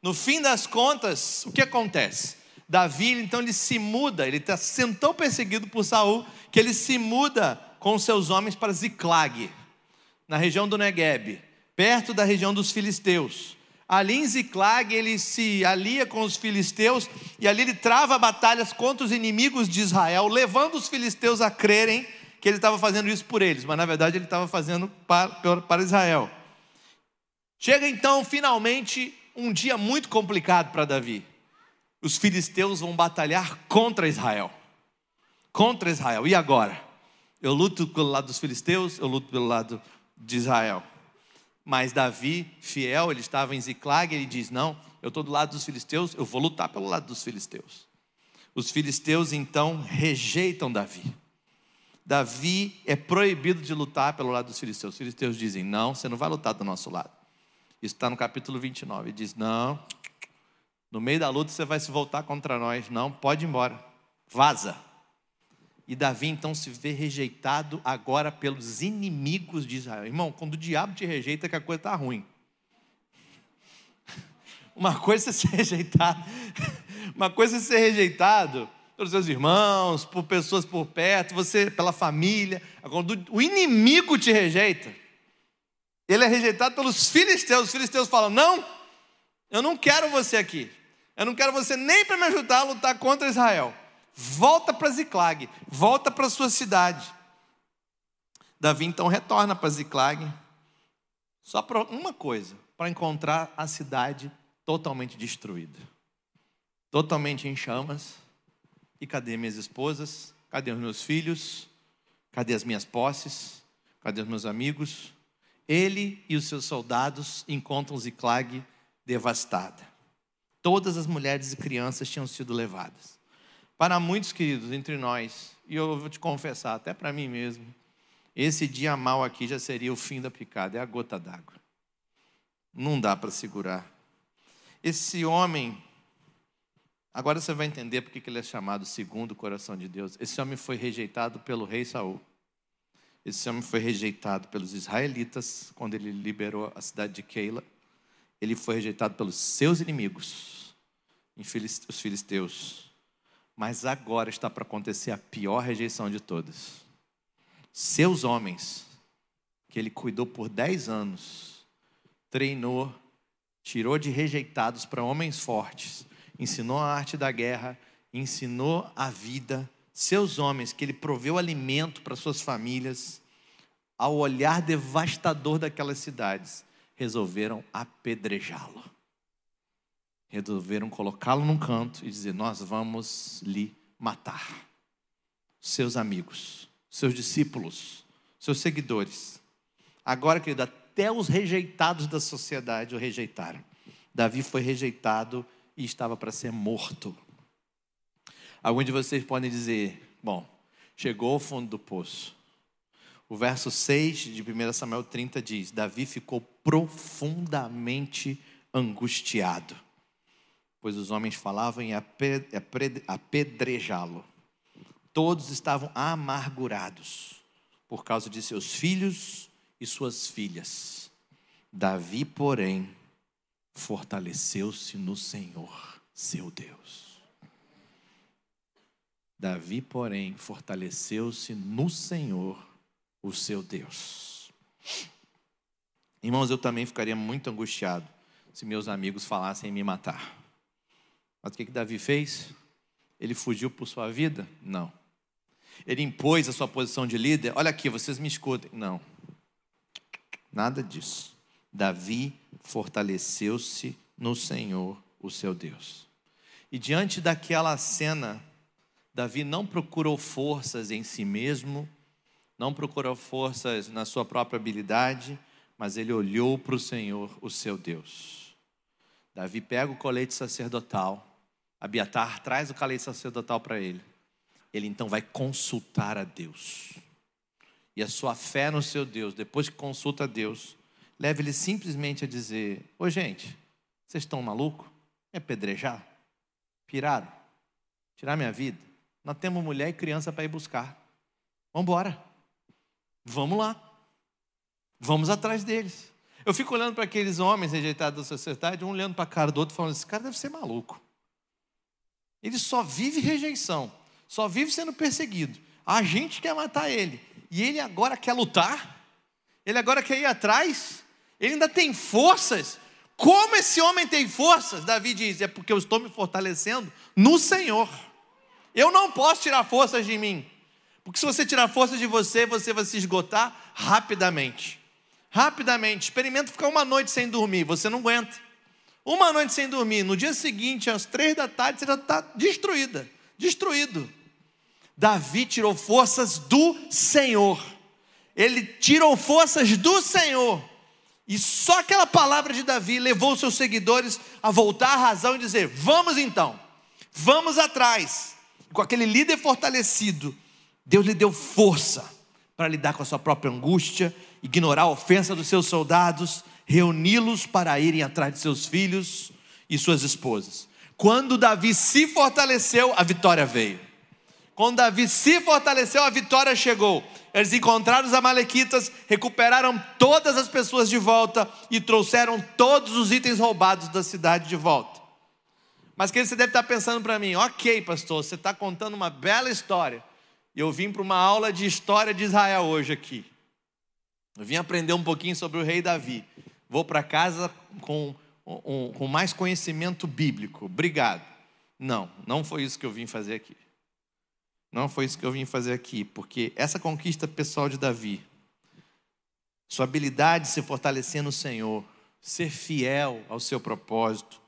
No fim das contas, o que acontece? Davi, então, ele se muda, ele está sendo tão perseguido por Saul que ele se muda com seus homens para Ziclag, na região do Negueb, perto da região dos filisteus. Ali em Ziclag ele se alia com os filisteus e ali ele trava batalhas contra os inimigos de Israel, levando os filisteus a crerem que ele estava fazendo isso por eles, mas na verdade ele estava fazendo para, para Israel. Chega então finalmente um dia muito complicado para Davi. Os filisteus vão batalhar contra Israel. Contra Israel. E agora? Eu luto pelo lado dos filisteus, eu luto pelo lado de Israel. Mas Davi, fiel, ele estava em Ziclag, ele diz: Não, eu estou do lado dos filisteus, eu vou lutar pelo lado dos filisteus. Os filisteus então rejeitam Davi. Davi é proibido de lutar pelo lado dos filisteus. Os filisteus dizem: Não, você não vai lutar do nosso lado. Isso está no capítulo 29. Ele diz: Não, no meio da luta você vai se voltar contra nós. Não, pode ir embora. Vaza. E Davi então se vê rejeitado agora pelos inimigos de Israel. Irmão, quando o diabo te rejeita, é que a coisa está ruim. <laughs> Uma coisa é ser rejeitado, <laughs> uma coisa é ser rejeitado pelos seus irmãos, por pessoas por perto, você pela família. Quando o inimigo te rejeita, ele é rejeitado pelos filisteus. Os filisteus falam: Não, eu não quero você aqui. Eu não quero você nem para me ajudar a lutar contra Israel. Volta para Ziclag, volta para sua cidade. Davi então retorna para Ziclag, só para uma coisa, para encontrar a cidade totalmente destruída, totalmente em chamas. E cadê minhas esposas? Cadê os meus filhos? Cadê as minhas posses? Cadê os meus amigos? Ele e os seus soldados encontram Ziclag devastada. Todas as mulheres e crianças tinham sido levadas. Para muitos queridos entre nós, e eu vou te confessar, até para mim mesmo, esse dia mal aqui já seria o fim da picada, é a gota d'água. Não dá para segurar. Esse homem, agora você vai entender porque ele é chamado segundo o coração de Deus. Esse homem foi rejeitado pelo rei Saul. Esse homem foi rejeitado pelos israelitas quando ele liberou a cidade de Keila. Ele foi rejeitado pelos seus inimigos, os filisteus. Mas agora está para acontecer a pior rejeição de todas. Seus homens, que ele cuidou por dez anos, treinou, tirou de rejeitados para homens fortes, ensinou a arte da guerra, ensinou a vida, seus homens, que ele proveu alimento para suas famílias, ao olhar devastador daquelas cidades, resolveram apedrejá-lo. Resolveram colocá-lo num canto e dizer: Nós vamos lhe matar. Seus amigos, seus discípulos, seus seguidores. Agora, querido, até os rejeitados da sociedade o rejeitaram. Davi foi rejeitado e estava para ser morto. Alguns de vocês podem dizer: bom, chegou ao fundo do poço. O verso 6 de 1 Samuel 30 diz: Davi ficou profundamente angustiado, pois os homens falavam em apedrejá-lo. Todos estavam amargurados por causa de seus filhos e suas filhas. Davi, porém, fortaleceu-se no Senhor, seu Deus. Davi, porém, fortaleceu-se no Senhor, o seu Deus. Irmãos, eu também ficaria muito angustiado se meus amigos falassem em me matar. Mas o que, que Davi fez? Ele fugiu por sua vida? Não. Ele impôs a sua posição de líder? Olha aqui, vocês me escutem. Não. Nada disso. Davi fortaleceu-se no Senhor, o seu Deus. E diante daquela cena, Davi não procurou forças em si mesmo, não procurou forças na sua própria habilidade, mas ele olhou para o Senhor, o seu Deus. Davi pega o colete sacerdotal, Abiatar traz o colete sacerdotal para ele. Ele então vai consultar a Deus. E a sua fé no seu Deus, depois que consulta a Deus, leva ele simplesmente a dizer: Ô gente, vocês estão malucos? É pedrejar? Piraram? Tirar minha vida? Nós temos mulher e criança para ir buscar. Vamos embora. Vamos lá. Vamos atrás deles. Eu fico olhando para aqueles homens rejeitados da sociedade, um olhando para a cara do outro, falando: esse cara deve ser maluco. Ele só vive rejeição, só vive sendo perseguido. A gente quer matar ele. E ele agora quer lutar? Ele agora quer ir atrás? Ele ainda tem forças? Como esse homem tem forças? Davi diz: é porque eu estou me fortalecendo no Senhor. Eu não posso tirar forças de mim. Porque se você tirar força de você, você vai se esgotar rapidamente. Rapidamente. Experimenta ficar uma noite sem dormir, você não aguenta. Uma noite sem dormir, no dia seguinte, às três da tarde, você já está destruída, destruído. Davi tirou forças do Senhor. Ele tirou forças do Senhor. E só aquela palavra de Davi levou seus seguidores a voltar à razão e dizer: Vamos então, vamos atrás. Com aquele líder fortalecido, Deus lhe deu força para lidar com a sua própria angústia, ignorar a ofensa dos seus soldados, reuni-los para irem atrás de seus filhos e suas esposas. Quando Davi se fortaleceu, a vitória veio. Quando Davi se fortaleceu, a vitória chegou. Eles encontraram os Amalequitas, recuperaram todas as pessoas de volta e trouxeram todos os itens roubados da cidade de volta. Mas que você deve estar pensando para mim, ok, pastor, você está contando uma bela história. Eu vim para uma aula de história de Israel hoje aqui. Eu vim aprender um pouquinho sobre o rei Davi. Vou para casa com, um, com mais conhecimento bíblico. Obrigado. Não, não foi isso que eu vim fazer aqui. Não foi isso que eu vim fazer aqui, porque essa conquista pessoal de Davi, sua habilidade de se fortalecer no Senhor, ser fiel ao seu propósito,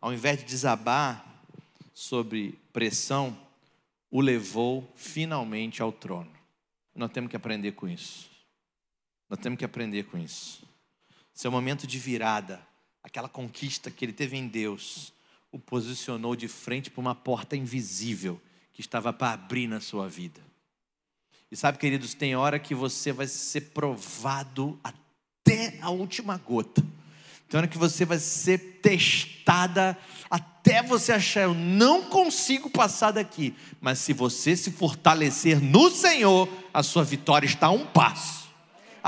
ao invés de desabar sobre pressão, o levou finalmente ao trono. Nós temos que aprender com isso. Nós temos que aprender com isso. Seu momento de virada, aquela conquista que ele teve em Deus, o posicionou de frente para uma porta invisível que estava para abrir na sua vida. E sabe, queridos, tem hora que você vai ser provado até a última gota. Tem hora que você vai ser testada até você achar, eu não consigo passar daqui. Mas se você se fortalecer no Senhor, a sua vitória está a um passo.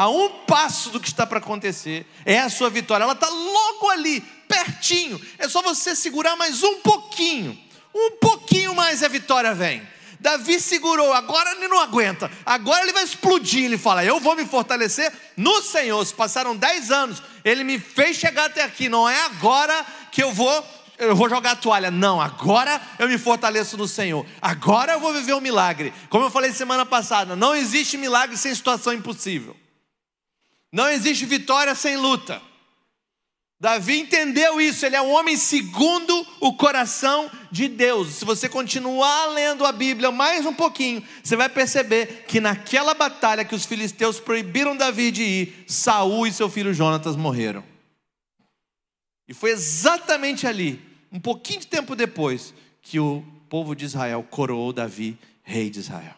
A um passo do que está para acontecer, é a sua vitória. Ela está logo ali, pertinho. É só você segurar mais um pouquinho. Um pouquinho mais e a vitória vem. Davi segurou, agora ele não aguenta, agora ele vai explodir. Ele fala: Eu vou me fortalecer no Senhor. Se passaram dez anos, ele me fez chegar até aqui, não é agora que eu vou. Eu vou jogar a toalha. Não, agora eu me fortaleço no Senhor. Agora eu vou viver um milagre. Como eu falei semana passada, não existe milagre sem situação impossível. Não existe vitória sem luta. Davi entendeu isso, ele é um homem segundo o coração de Deus. Se você continuar lendo a Bíblia mais um pouquinho, você vai perceber que naquela batalha que os filisteus proibiram Davi de ir, Saul e seu filho Jonatas morreram. E foi exatamente ali um pouquinho de tempo depois, que o povo de Israel coroou Davi rei de Israel.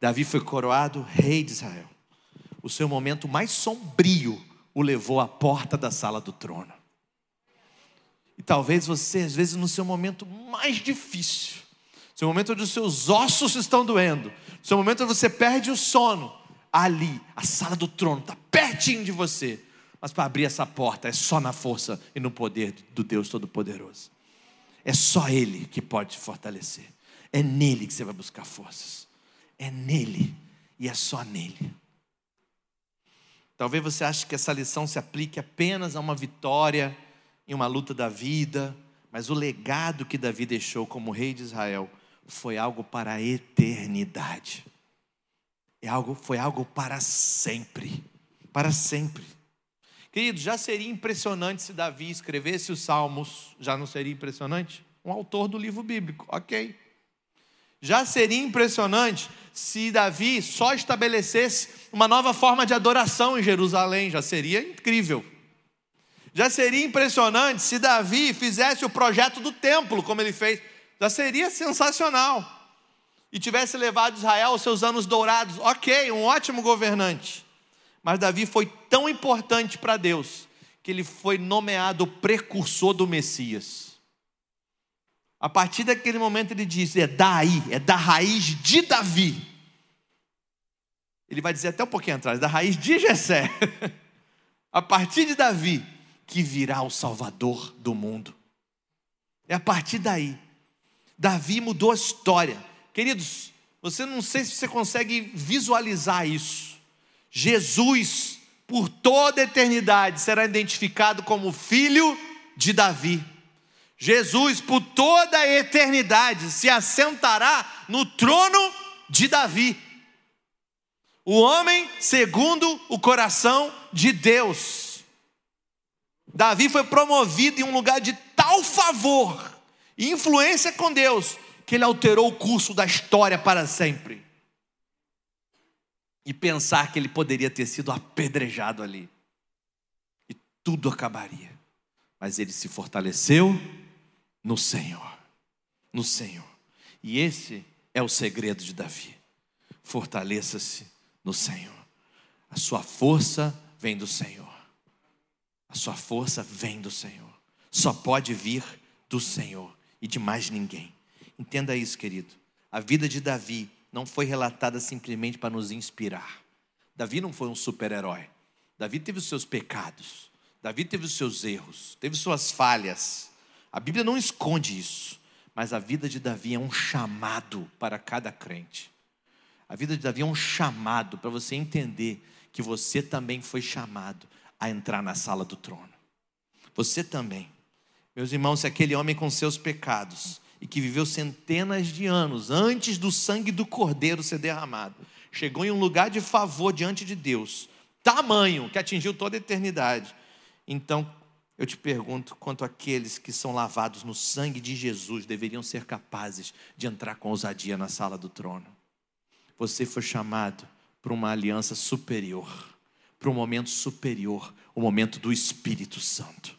Davi foi coroado rei de Israel. O seu momento mais sombrio o levou à porta da sala do trono. E talvez você, às vezes, no seu momento mais difícil, seu momento onde os seus ossos estão doendo, seu momento onde você perde o sono, ali, a sala do trono está pertinho de você. Mas para abrir essa porta é só na força e no poder do Deus Todo-Poderoso. É só Ele que pode te fortalecer. É nele que você vai buscar forças. É nele e é só nele. Talvez você ache que essa lição se aplique apenas a uma vitória em uma luta da vida, mas o legado que Davi deixou como rei de Israel foi algo para a eternidade. É algo, foi algo para sempre. Para sempre. Querido, já seria impressionante se Davi escrevesse os Salmos, já não seria impressionante? Um autor do livro bíblico, ok. Já seria impressionante se Davi só estabelecesse uma nova forma de adoração em Jerusalém, já seria incrível. Já seria impressionante se Davi fizesse o projeto do templo, como ele fez, já seria sensacional. E tivesse levado Israel aos seus anos dourados, ok, um ótimo governante. Mas Davi foi tão importante para Deus que ele foi nomeado precursor do Messias. A partir daquele momento ele diz: é daí, é da raiz de Davi. Ele vai dizer até um pouquinho atrás, da raiz de Jessé. <laughs> a partir de Davi que virá o Salvador do mundo. É a partir daí. Davi mudou a história. Queridos, você não sei se você consegue visualizar isso. Jesus, por toda a eternidade, será identificado como filho de Davi. Jesus, por toda a eternidade, se assentará no trono de Davi. O homem segundo o coração de Deus. Davi foi promovido em um lugar de tal favor e influência com Deus que ele alterou o curso da história para sempre. E pensar que ele poderia ter sido apedrejado ali. E tudo acabaria. Mas ele se fortaleceu no Senhor. No Senhor. E esse é o segredo de Davi. Fortaleça-se no Senhor. A sua força vem do Senhor. A sua força vem do Senhor. Só pode vir do Senhor e de mais ninguém. Entenda isso, querido. A vida de Davi não foi relatada simplesmente para nos inspirar. Davi não foi um super-herói. Davi teve os seus pecados. Davi teve os seus erros, teve suas falhas. A Bíblia não esconde isso, mas a vida de Davi é um chamado para cada crente. A vida de Davi é um chamado para você entender que você também foi chamado a entrar na sala do trono. Você também. Meus irmãos, se aquele homem com seus pecados e que viveu centenas de anos antes do sangue do cordeiro ser derramado, chegou em um lugar de favor diante de Deus, tamanho que atingiu toda a eternidade. Então, eu te pergunto quanto aqueles que são lavados no sangue de Jesus deveriam ser capazes de entrar com ousadia na sala do trono. Você foi chamado para uma aliança superior, para um momento superior, o momento do Espírito Santo,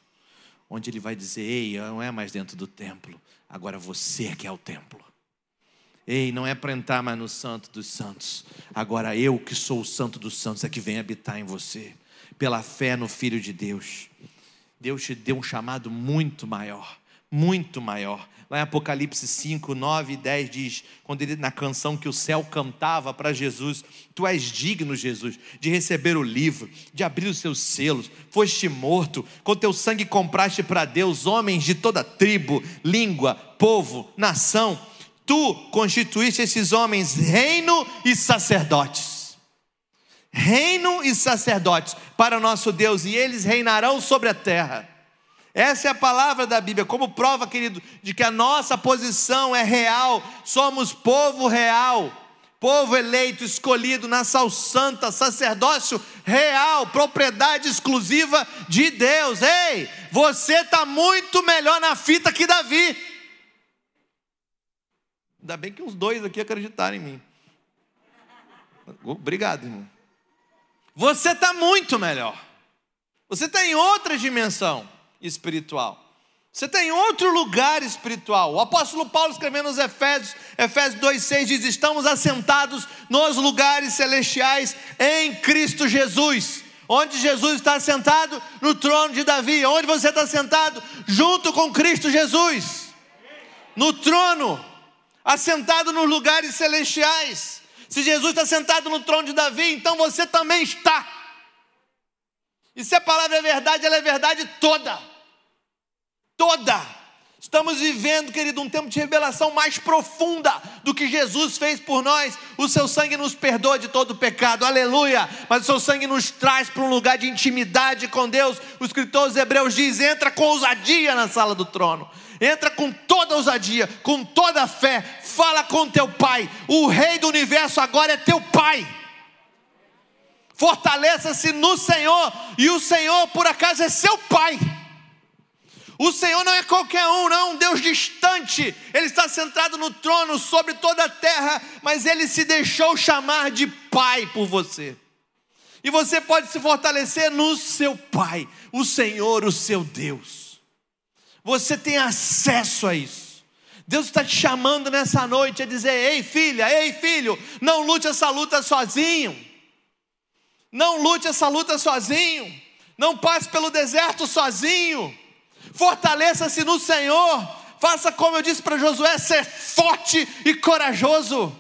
onde ele vai dizer: Ei, não é mais dentro do templo, agora você é que é o templo. Ei, não é para entrar mais no Santo dos Santos, agora eu que sou o Santo dos Santos é que vem habitar em você, pela fé no Filho de Deus. Deus te deu um chamado muito maior, muito maior. Lá em Apocalipse 5, 9 e 10 diz, quando ele na canção que o céu cantava para Jesus, tu és digno, Jesus, de receber o livro, de abrir os seus selos, foste morto, com teu sangue compraste para Deus homens de toda tribo, língua, povo, nação. Tu constituíste esses homens reino e sacerdotes reino e sacerdotes para o nosso Deus, e eles reinarão sobre a terra. Essa é a palavra da Bíblia, como prova, querido, de que a nossa posição é real, somos povo real, povo eleito, escolhido, nação santa, sacerdócio real, propriedade exclusiva de Deus. Ei, você está muito melhor na fita que Davi. Ainda bem que uns dois aqui acreditaram em mim. Obrigado, irmão. Você está muito melhor. Você está em outra dimensão espiritual. Você tem outro lugar espiritual. O apóstolo Paulo escrevendo nos Efésios, Efésios 2,6 diz: Estamos assentados nos lugares celestiais em Cristo Jesus. Onde Jesus está sentado? No trono de Davi. Onde você está sentado? Junto com Cristo Jesus. No trono, assentado nos lugares celestiais. Se Jesus está sentado no trono de Davi, então você também está. E se a palavra é verdade, ela é verdade toda toda. Estamos vivendo, querido, um tempo de revelação mais profunda do que Jesus fez por nós. O seu sangue nos perdoa de todo pecado, aleluia. Mas o seu sangue nos traz para um lugar de intimidade com Deus. O escritor aos Hebreus diz: entra com ousadia na sala do trono. Entra com toda ousadia, com toda fé. Fala com teu pai. O rei do universo agora é teu pai. Fortaleça-se no Senhor, e o Senhor, por acaso, é seu pai. O Senhor não é qualquer um, não é um Deus distante. Ele está sentado no trono sobre toda a terra, mas ele se deixou chamar de Pai por você. E você pode se fortalecer no seu Pai, o Senhor, o seu Deus. Você tem acesso a isso. Deus está te chamando nessa noite a dizer: Ei, filha, ei, filho, não lute essa luta sozinho. Não lute essa luta sozinho. Não passe pelo deserto sozinho fortaleça-se no Senhor, faça como eu disse para Josué: ser forte e corajoso,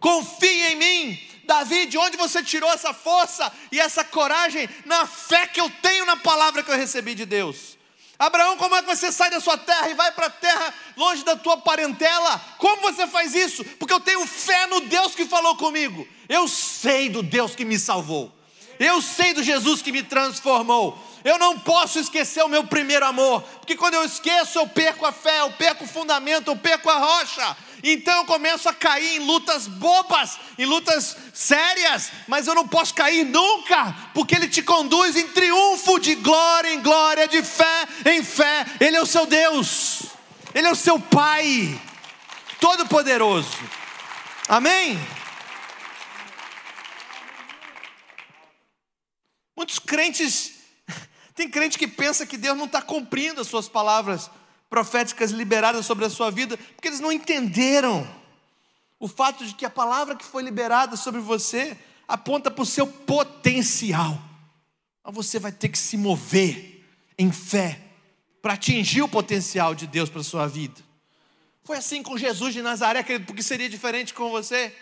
confie em mim. Davi, de onde você tirou essa força e essa coragem? Na fé que eu tenho na palavra que eu recebi de Deus. Abraão, como é que você sai da sua terra e vai para a terra longe da tua parentela? Como você faz isso? Porque eu tenho fé no Deus que falou comigo. Eu sei do Deus que me salvou. Eu sei do Jesus que me transformou. Eu não posso esquecer o meu primeiro amor, porque quando eu esqueço, eu perco a fé, eu perco o fundamento, eu perco a rocha. Então eu começo a cair em lutas bobas, em lutas sérias, mas eu não posso cair nunca, porque Ele te conduz em triunfo de glória em glória, de fé em fé. Ele é o seu Deus, Ele é o seu Pai, Todo-Poderoso. Amém? Muitos crentes <laughs> tem crente que pensa que Deus não está cumprindo as suas palavras proféticas liberadas sobre a sua vida, porque eles não entenderam o fato de que a palavra que foi liberada sobre você aponta para o seu potencial. Mas você vai ter que se mover em fé para atingir o potencial de Deus para a sua vida. Foi assim com Jesus de Nazaré, querido, porque seria diferente com você.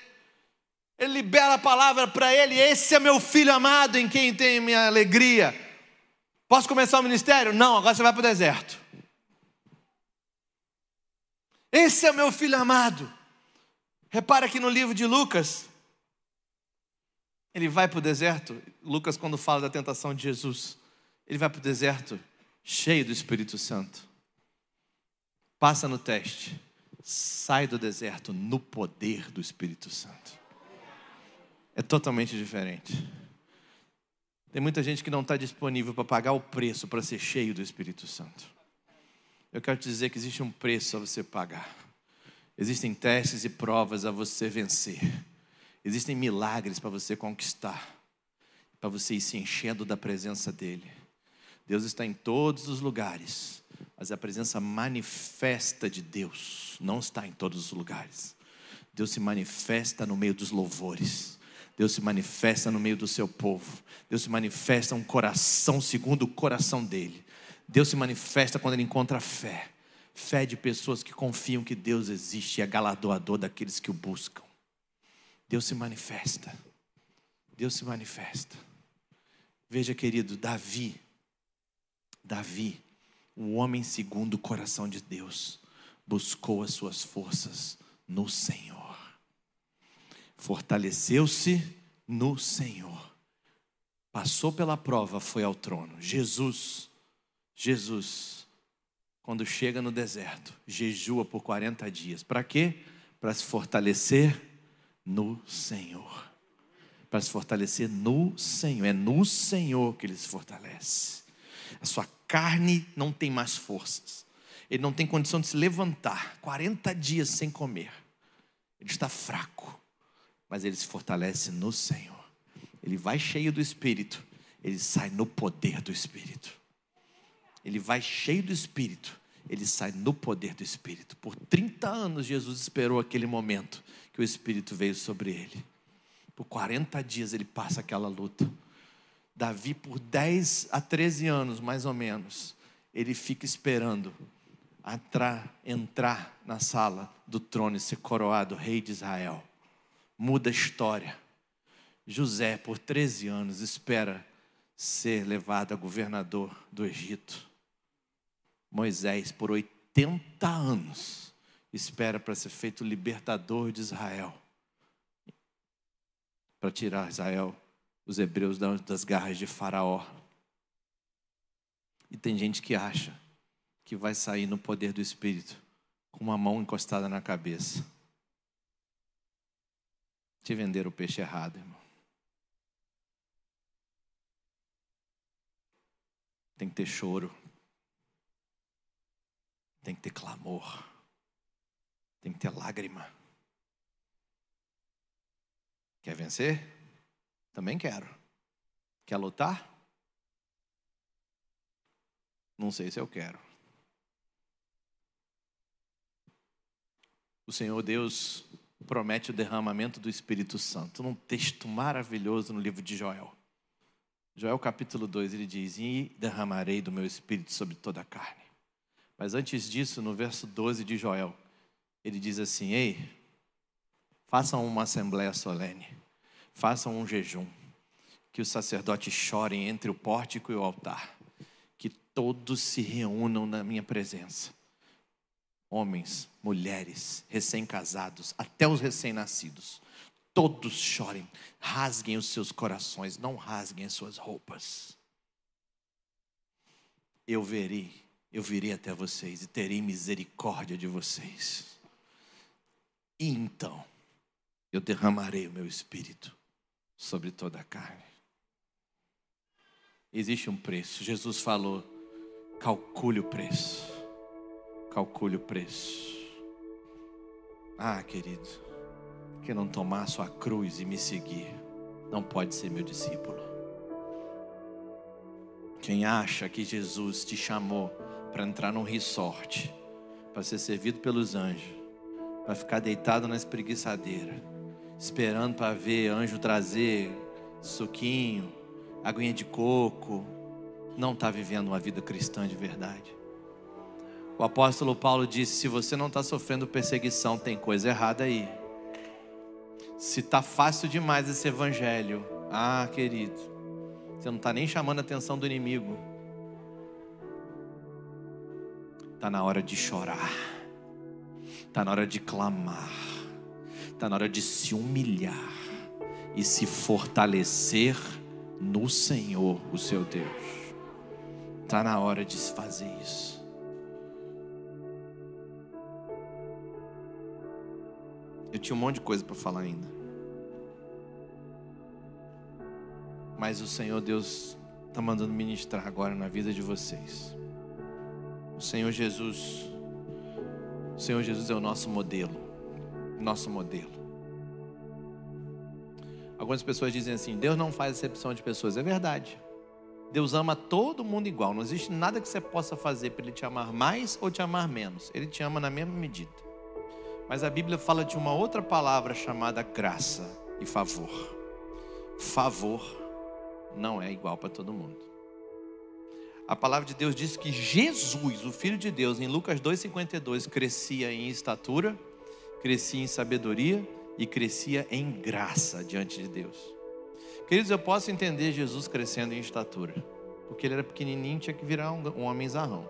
Ele libera a palavra para ele: Esse é meu filho amado em quem tem minha alegria. Posso começar o ministério? Não, agora você vai para o deserto. Esse é o meu filho amado. Repara que no livro de Lucas, ele vai para o deserto. Lucas, quando fala da tentação de Jesus, ele vai para o deserto cheio do Espírito Santo. Passa no teste, sai do deserto no poder do Espírito Santo. É totalmente diferente. Tem muita gente que não está disponível para pagar o preço para ser cheio do Espírito Santo. Eu quero te dizer que existe um preço a você pagar. Existem testes e provas a você vencer. Existem milagres para você conquistar. Para você ir se enchendo da presença dEle. Deus está em todos os lugares. Mas a presença manifesta de Deus não está em todos os lugares. Deus se manifesta no meio dos louvores. Deus se manifesta no meio do seu povo. Deus se manifesta um coração segundo o coração dele. Deus se manifesta quando ele encontra fé. Fé de pessoas que confiam que Deus existe e é galardoador daqueles que o buscam. Deus se manifesta. Deus se manifesta. Veja, querido, Davi. Davi, o homem segundo o coração de Deus, buscou as suas forças no Senhor fortaleceu-se no Senhor. Passou pela prova, foi ao trono. Jesus, Jesus, quando chega no deserto, jejua por 40 dias. Para quê? Para se fortalecer no Senhor. Para se fortalecer no Senhor. É no Senhor que ele se fortalece. A sua carne não tem mais forças. Ele não tem condição de se levantar. 40 dias sem comer. Ele está fraco mas ele se fortalece no Senhor. Ele vai cheio do Espírito, ele sai no poder do Espírito. Ele vai cheio do Espírito, ele sai no poder do Espírito. Por 30 anos, Jesus esperou aquele momento que o Espírito veio sobre ele. Por 40 dias ele passa aquela luta. Davi, por 10 a 13 anos, mais ou menos, ele fica esperando entrar, na sala do trono e ser coroado rei de Israel. Muda a história. José, por 13 anos, espera ser levado a governador do Egito. Moisés, por 80 anos, espera para ser feito libertador de Israel para tirar Israel, os hebreus das garras de Faraó. E tem gente que acha que vai sair no poder do Espírito com uma mão encostada na cabeça. Te venderam o peixe errado, irmão. Tem que ter choro. Tem que ter clamor. Tem que ter lágrima. Quer vencer? Também quero. Quer lutar? Não sei se eu quero. O Senhor Deus promete o derramamento do Espírito Santo, num texto maravilhoso no livro de Joel. Joel capítulo 2, ele diz: E derramarei do meu espírito sobre toda a carne. Mas antes disso, no verso 12 de Joel, ele diz assim: Ei, façam uma assembleia solene, façam um jejum, que os sacerdotes chorem entre o pórtico e o altar, que todos se reúnam na minha presença. Homens, mulheres, recém-casados, até os recém-nascidos todos chorem, rasguem os seus corações, não rasguem as suas roupas. Eu verei, eu virei até vocês e terei misericórdia de vocês. E então eu derramarei o meu espírito sobre toda a carne. Existe um preço. Jesus falou: calcule o preço. Calcule o preço. Ah, querido que não tomar sua cruz e me seguir, não pode ser meu discípulo. Quem acha que Jesus te chamou para entrar num resort, para ser servido pelos anjos, para ficar deitado na espreguiçadeira, esperando para ver anjo trazer suquinho, aguinha de coco, não está vivendo uma vida cristã de verdade. O apóstolo Paulo disse: se você não está sofrendo perseguição, tem coisa errada aí. Se tá fácil demais esse evangelho, ah, querido, você não está nem chamando a atenção do inimigo. Está na hora de chorar, está na hora de clamar, está na hora de se humilhar e se fortalecer no Senhor, o seu Deus. Está na hora de fazer isso. Eu tinha um monte de coisa para falar ainda. Mas o Senhor Deus está mandando ministrar agora na vida de vocês. Senhor Jesus, Senhor Jesus é o nosso modelo, nosso modelo. Algumas pessoas dizem assim: Deus não faz exceção de pessoas. É verdade. Deus ama todo mundo igual. Não existe nada que você possa fazer para Ele te amar mais ou te amar menos. Ele te ama na mesma medida. Mas a Bíblia fala de uma outra palavra chamada graça e favor. Favor não é igual para todo mundo. A palavra de Deus diz que Jesus, o Filho de Deus, em Lucas 2,52, crescia em estatura, crescia em sabedoria e crescia em graça diante de Deus. Queridos, eu posso entender Jesus crescendo em estatura, porque ele era pequenininho tinha que virar um, um homem zarrão.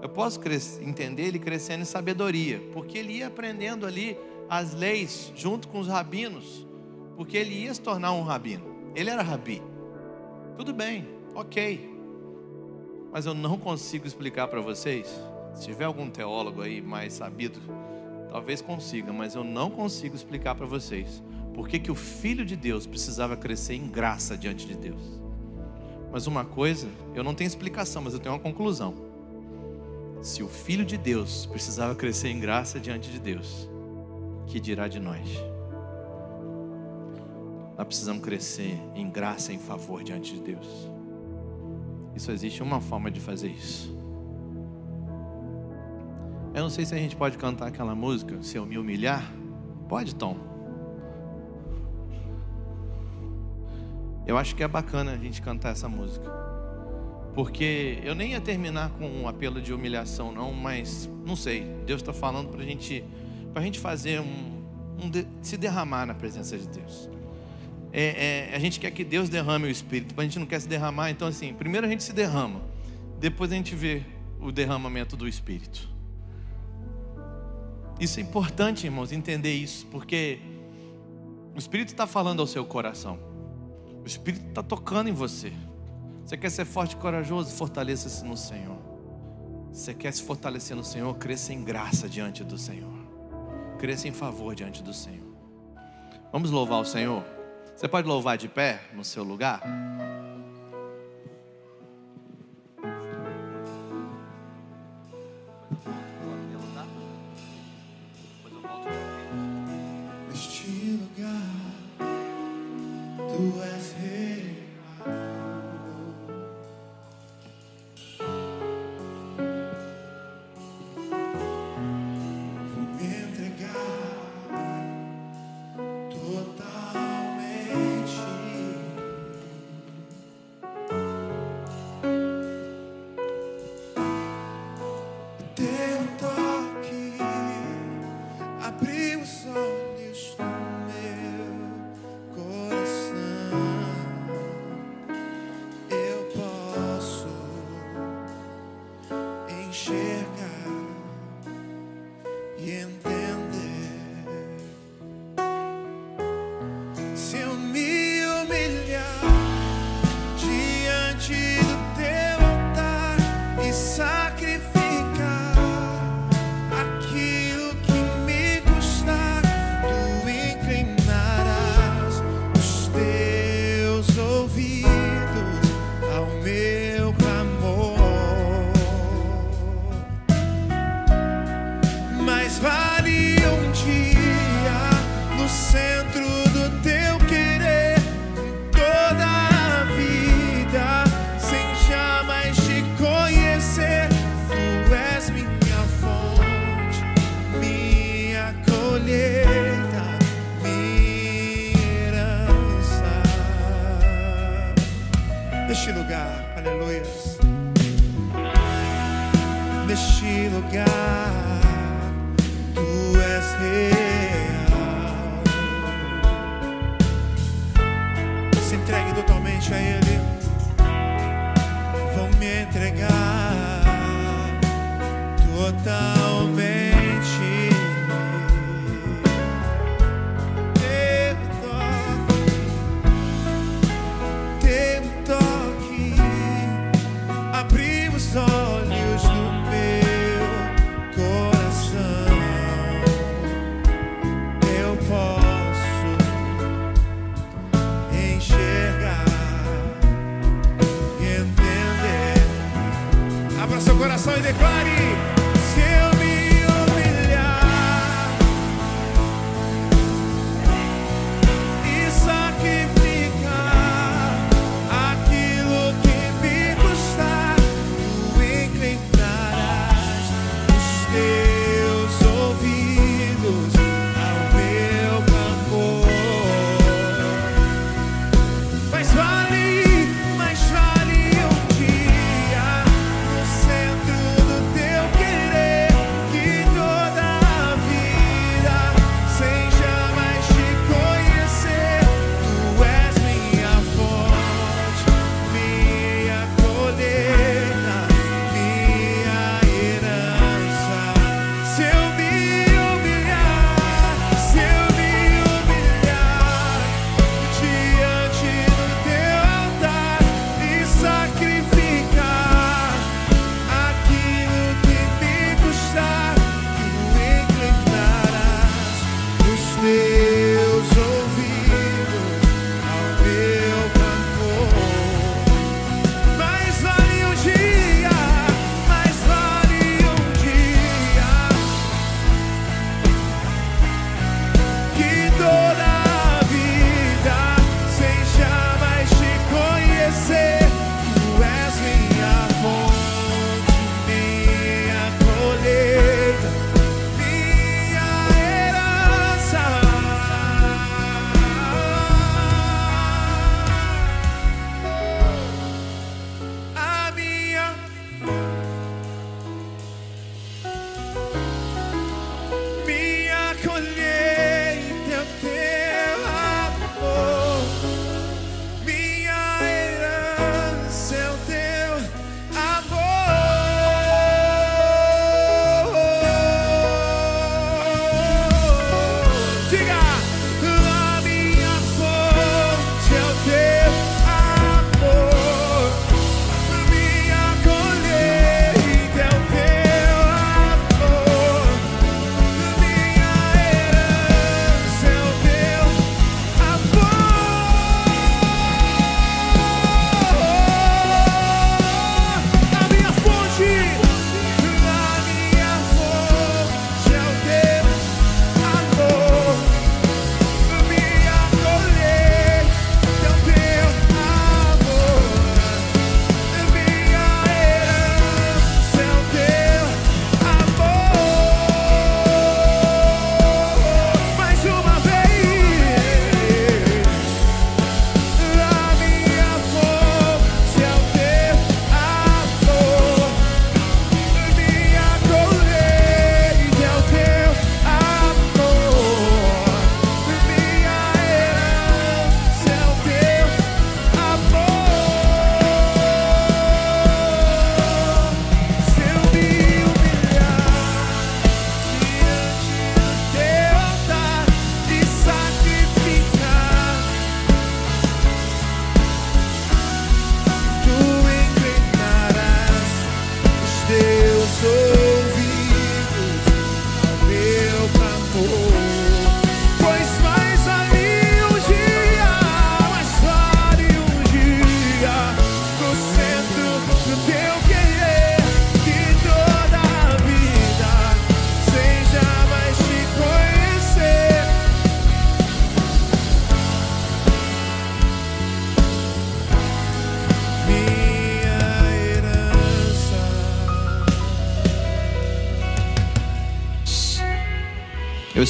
Eu posso entender ele crescendo em sabedoria, porque ele ia aprendendo ali as leis junto com os rabinos, porque ele ia se tornar um rabino. Ele era rabi. Tudo bem, ok. Mas eu não consigo explicar para vocês. Se tiver algum teólogo aí mais sabido, talvez consiga, mas eu não consigo explicar para vocês por que, que o Filho de Deus precisava crescer em graça diante de Deus. Mas uma coisa, eu não tenho explicação, mas eu tenho uma conclusão. Se o Filho de Deus precisava crescer em graça diante de Deus, que dirá de nós? Nós precisamos crescer em graça e em favor diante de Deus. E só existe uma forma de fazer isso. Eu não sei se a gente pode cantar aquela música, Se Eu Me Humilhar. Pode, Tom? Eu acho que é bacana a gente cantar essa música. Porque eu nem ia terminar com um apelo de humilhação, não, mas não sei. Deus está falando para gente, a gente fazer um, um se derramar na presença de Deus. É, é, a gente quer que Deus derrame o Espírito, mas a gente não quer se derramar. Então, assim, primeiro a gente se derrama, depois a gente vê o derramamento do Espírito. Isso é importante, irmãos, entender isso, porque o Espírito está falando ao seu coração, o Espírito está tocando em você. Você quer ser forte e corajoso? Fortaleça-se no Senhor. Você quer se fortalecer no Senhor? Cresça em graça diante do Senhor. Cresça em favor diante do Senhor. Vamos louvar o Senhor? Você pode louvar de pé no seu lugar?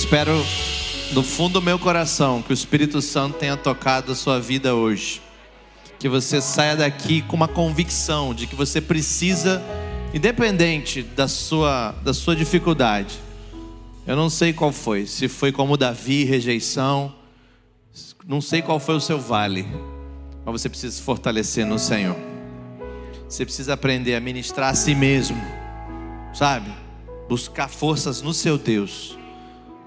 Espero do fundo do meu coração que o Espírito Santo tenha tocado a sua vida hoje. Que você saia daqui com uma convicção de que você precisa, independente da sua, da sua dificuldade. Eu não sei qual foi, se foi como Davi, rejeição, não sei qual foi o seu vale, mas você precisa se fortalecer no Senhor. Você precisa aprender a ministrar a si mesmo, sabe? Buscar forças no seu Deus.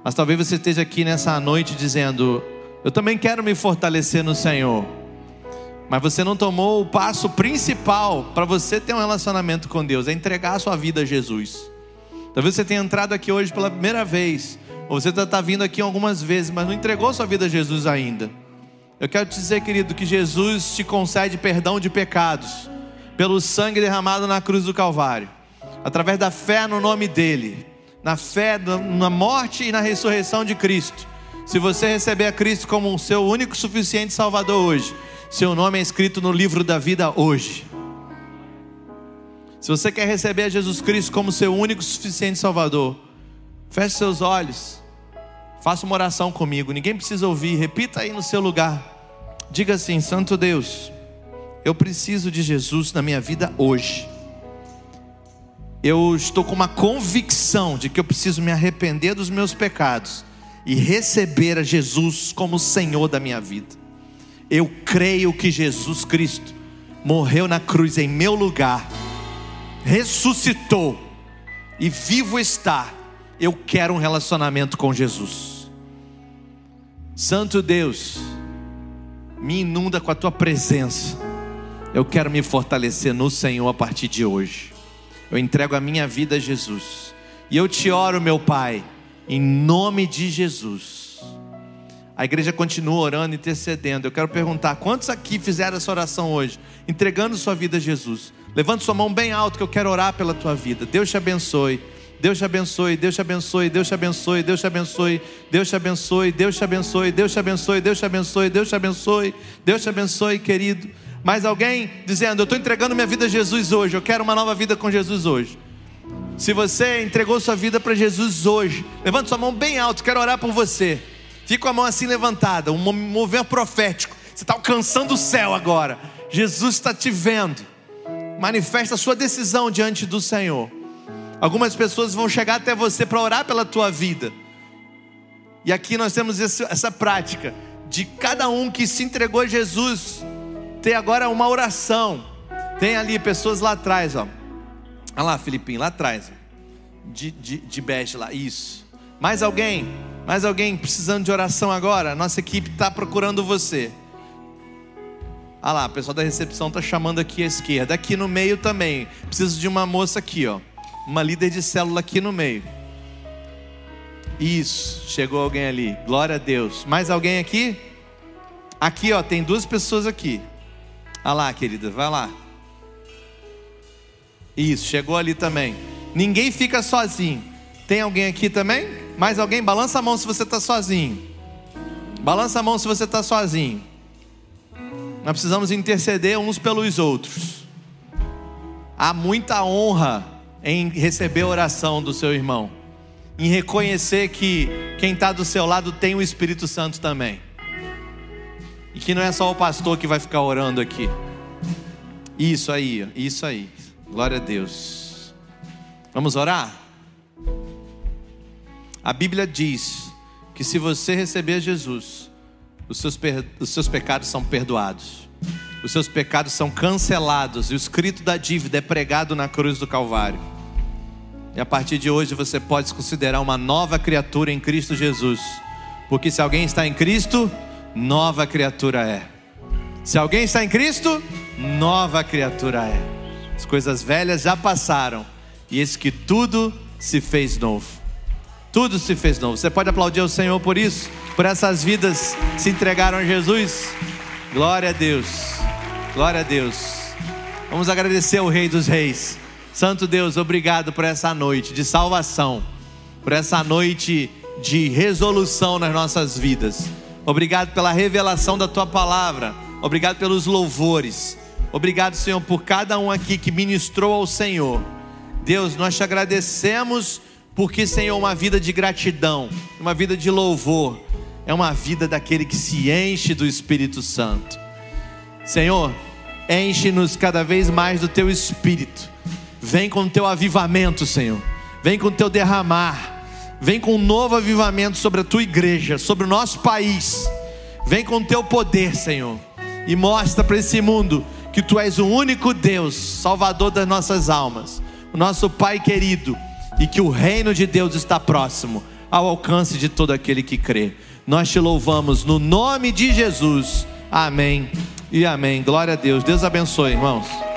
Mas talvez você esteja aqui nessa noite dizendo: Eu também quero me fortalecer no Senhor. Mas você não tomou o passo principal para você ter um relacionamento com Deus, é entregar a sua vida a Jesus. Talvez você tenha entrado aqui hoje pela primeira vez, ou você está tá vindo aqui algumas vezes, mas não entregou sua vida a Jesus ainda. Eu quero te dizer, querido, que Jesus te concede perdão de pecados pelo sangue derramado na cruz do Calvário, através da fé no nome dEle na fé, na morte e na ressurreição de Cristo. Se você receber a Cristo como o seu único suficiente Salvador hoje, seu nome é escrito no livro da vida hoje. Se você quer receber a Jesus Cristo como seu único suficiente Salvador, feche seus olhos, faça uma oração comigo. Ninguém precisa ouvir, repita aí no seu lugar. Diga assim: Santo Deus, eu preciso de Jesus na minha vida hoje eu estou com uma convicção de que eu preciso me arrepender dos meus pecados e receber a Jesus como Senhor da minha vida. Eu creio que Jesus Cristo morreu na cruz em meu lugar, ressuscitou e vivo está. Eu quero um relacionamento com Jesus. Santo Deus, me inunda com a tua presença. Eu quero me fortalecer no Senhor a partir de hoje. Eu entrego a minha vida a Jesus. E eu te oro, meu Pai, em nome de Jesus. A igreja continua orando, intercedendo. Eu quero perguntar: quantos aqui fizeram essa oração hoje, entregando sua vida a Jesus? Levante sua mão bem alto que eu quero orar pela tua vida. Deus te abençoe. Deus te abençoe, Deus te abençoe, Deus te abençoe, Deus te abençoe, Deus te abençoe, Deus te abençoe, Deus te abençoe, Deus te abençoe, Deus te abençoe, Deus te abençoe, querido. Mais alguém dizendo: Eu estou entregando minha vida a Jesus hoje, eu quero uma nova vida com Jesus hoje. Se você entregou sua vida para Jesus hoje, levante sua mão bem alto, quero orar por você. Fica com a mão assim levantada, um mover profético. Você está alcançando o céu agora. Jesus está te vendo. Manifesta a sua decisão diante do Senhor. Algumas pessoas vão chegar até você para orar pela tua vida. E aqui nós temos essa prática de cada um que se entregou a Jesus ter agora uma oração. Tem ali pessoas lá atrás, ó. Olha lá, Filipinho, lá atrás. De, de, de bege lá, isso. Mais alguém? Mais alguém precisando de oração agora? Nossa equipe está procurando você. Olha lá, o pessoal da recepção está chamando aqui à esquerda. Aqui no meio também. Preciso de uma moça aqui, ó. Uma líder de célula aqui no meio. Isso, chegou alguém ali. Glória a Deus. Mais alguém aqui? Aqui, ó, tem duas pessoas aqui. Olha lá, querida, vai lá. Isso, chegou ali também. Ninguém fica sozinho. Tem alguém aqui também? Mais alguém? Balança a mão se você está sozinho. Balança a mão se você está sozinho. Nós precisamos interceder uns pelos outros. Há muita honra em receber a oração do seu irmão, em reconhecer que quem está do seu lado tem o Espírito Santo também. E que não é só o pastor que vai ficar orando aqui. Isso aí, isso aí. Glória a Deus. Vamos orar? A Bíblia diz que se você receber Jesus, os seus, os seus pecados são perdoados, os seus pecados são cancelados e o escrito da dívida é pregado na cruz do Calvário. E a partir de hoje você pode se considerar uma nova criatura em Cristo Jesus, porque se alguém está em Cristo, nova criatura é. Se alguém está em Cristo, nova criatura é. As coisas velhas já passaram, e eis que tudo se fez novo. Tudo se fez novo. Você pode aplaudir o Senhor por isso, por essas vidas que se entregaram a Jesus. Glória a Deus. Glória a Deus. Vamos agradecer ao Rei dos Reis. Santo Deus, obrigado por essa noite de salvação, por essa noite de resolução nas nossas vidas. Obrigado pela revelação da tua palavra. Obrigado pelos louvores. Obrigado, Senhor, por cada um aqui que ministrou ao Senhor. Deus, nós te agradecemos Porque, Senhor, uma vida de gratidão, uma vida de louvor, é uma vida daquele que se enche do Espírito Santo. Senhor, enche-nos cada vez mais do teu espírito. Vem com o teu avivamento, Senhor. Vem com o teu derramar. Vem com um novo avivamento sobre a tua igreja, sobre o nosso país. Vem com o teu poder, Senhor. E mostra para esse mundo que tu és o único Deus, Salvador das nossas almas, o nosso Pai querido, e que o reino de Deus está próximo, ao alcance de todo aquele que crê. Nós te louvamos no nome de Jesus. Amém e amém. Glória a Deus. Deus abençoe, irmãos.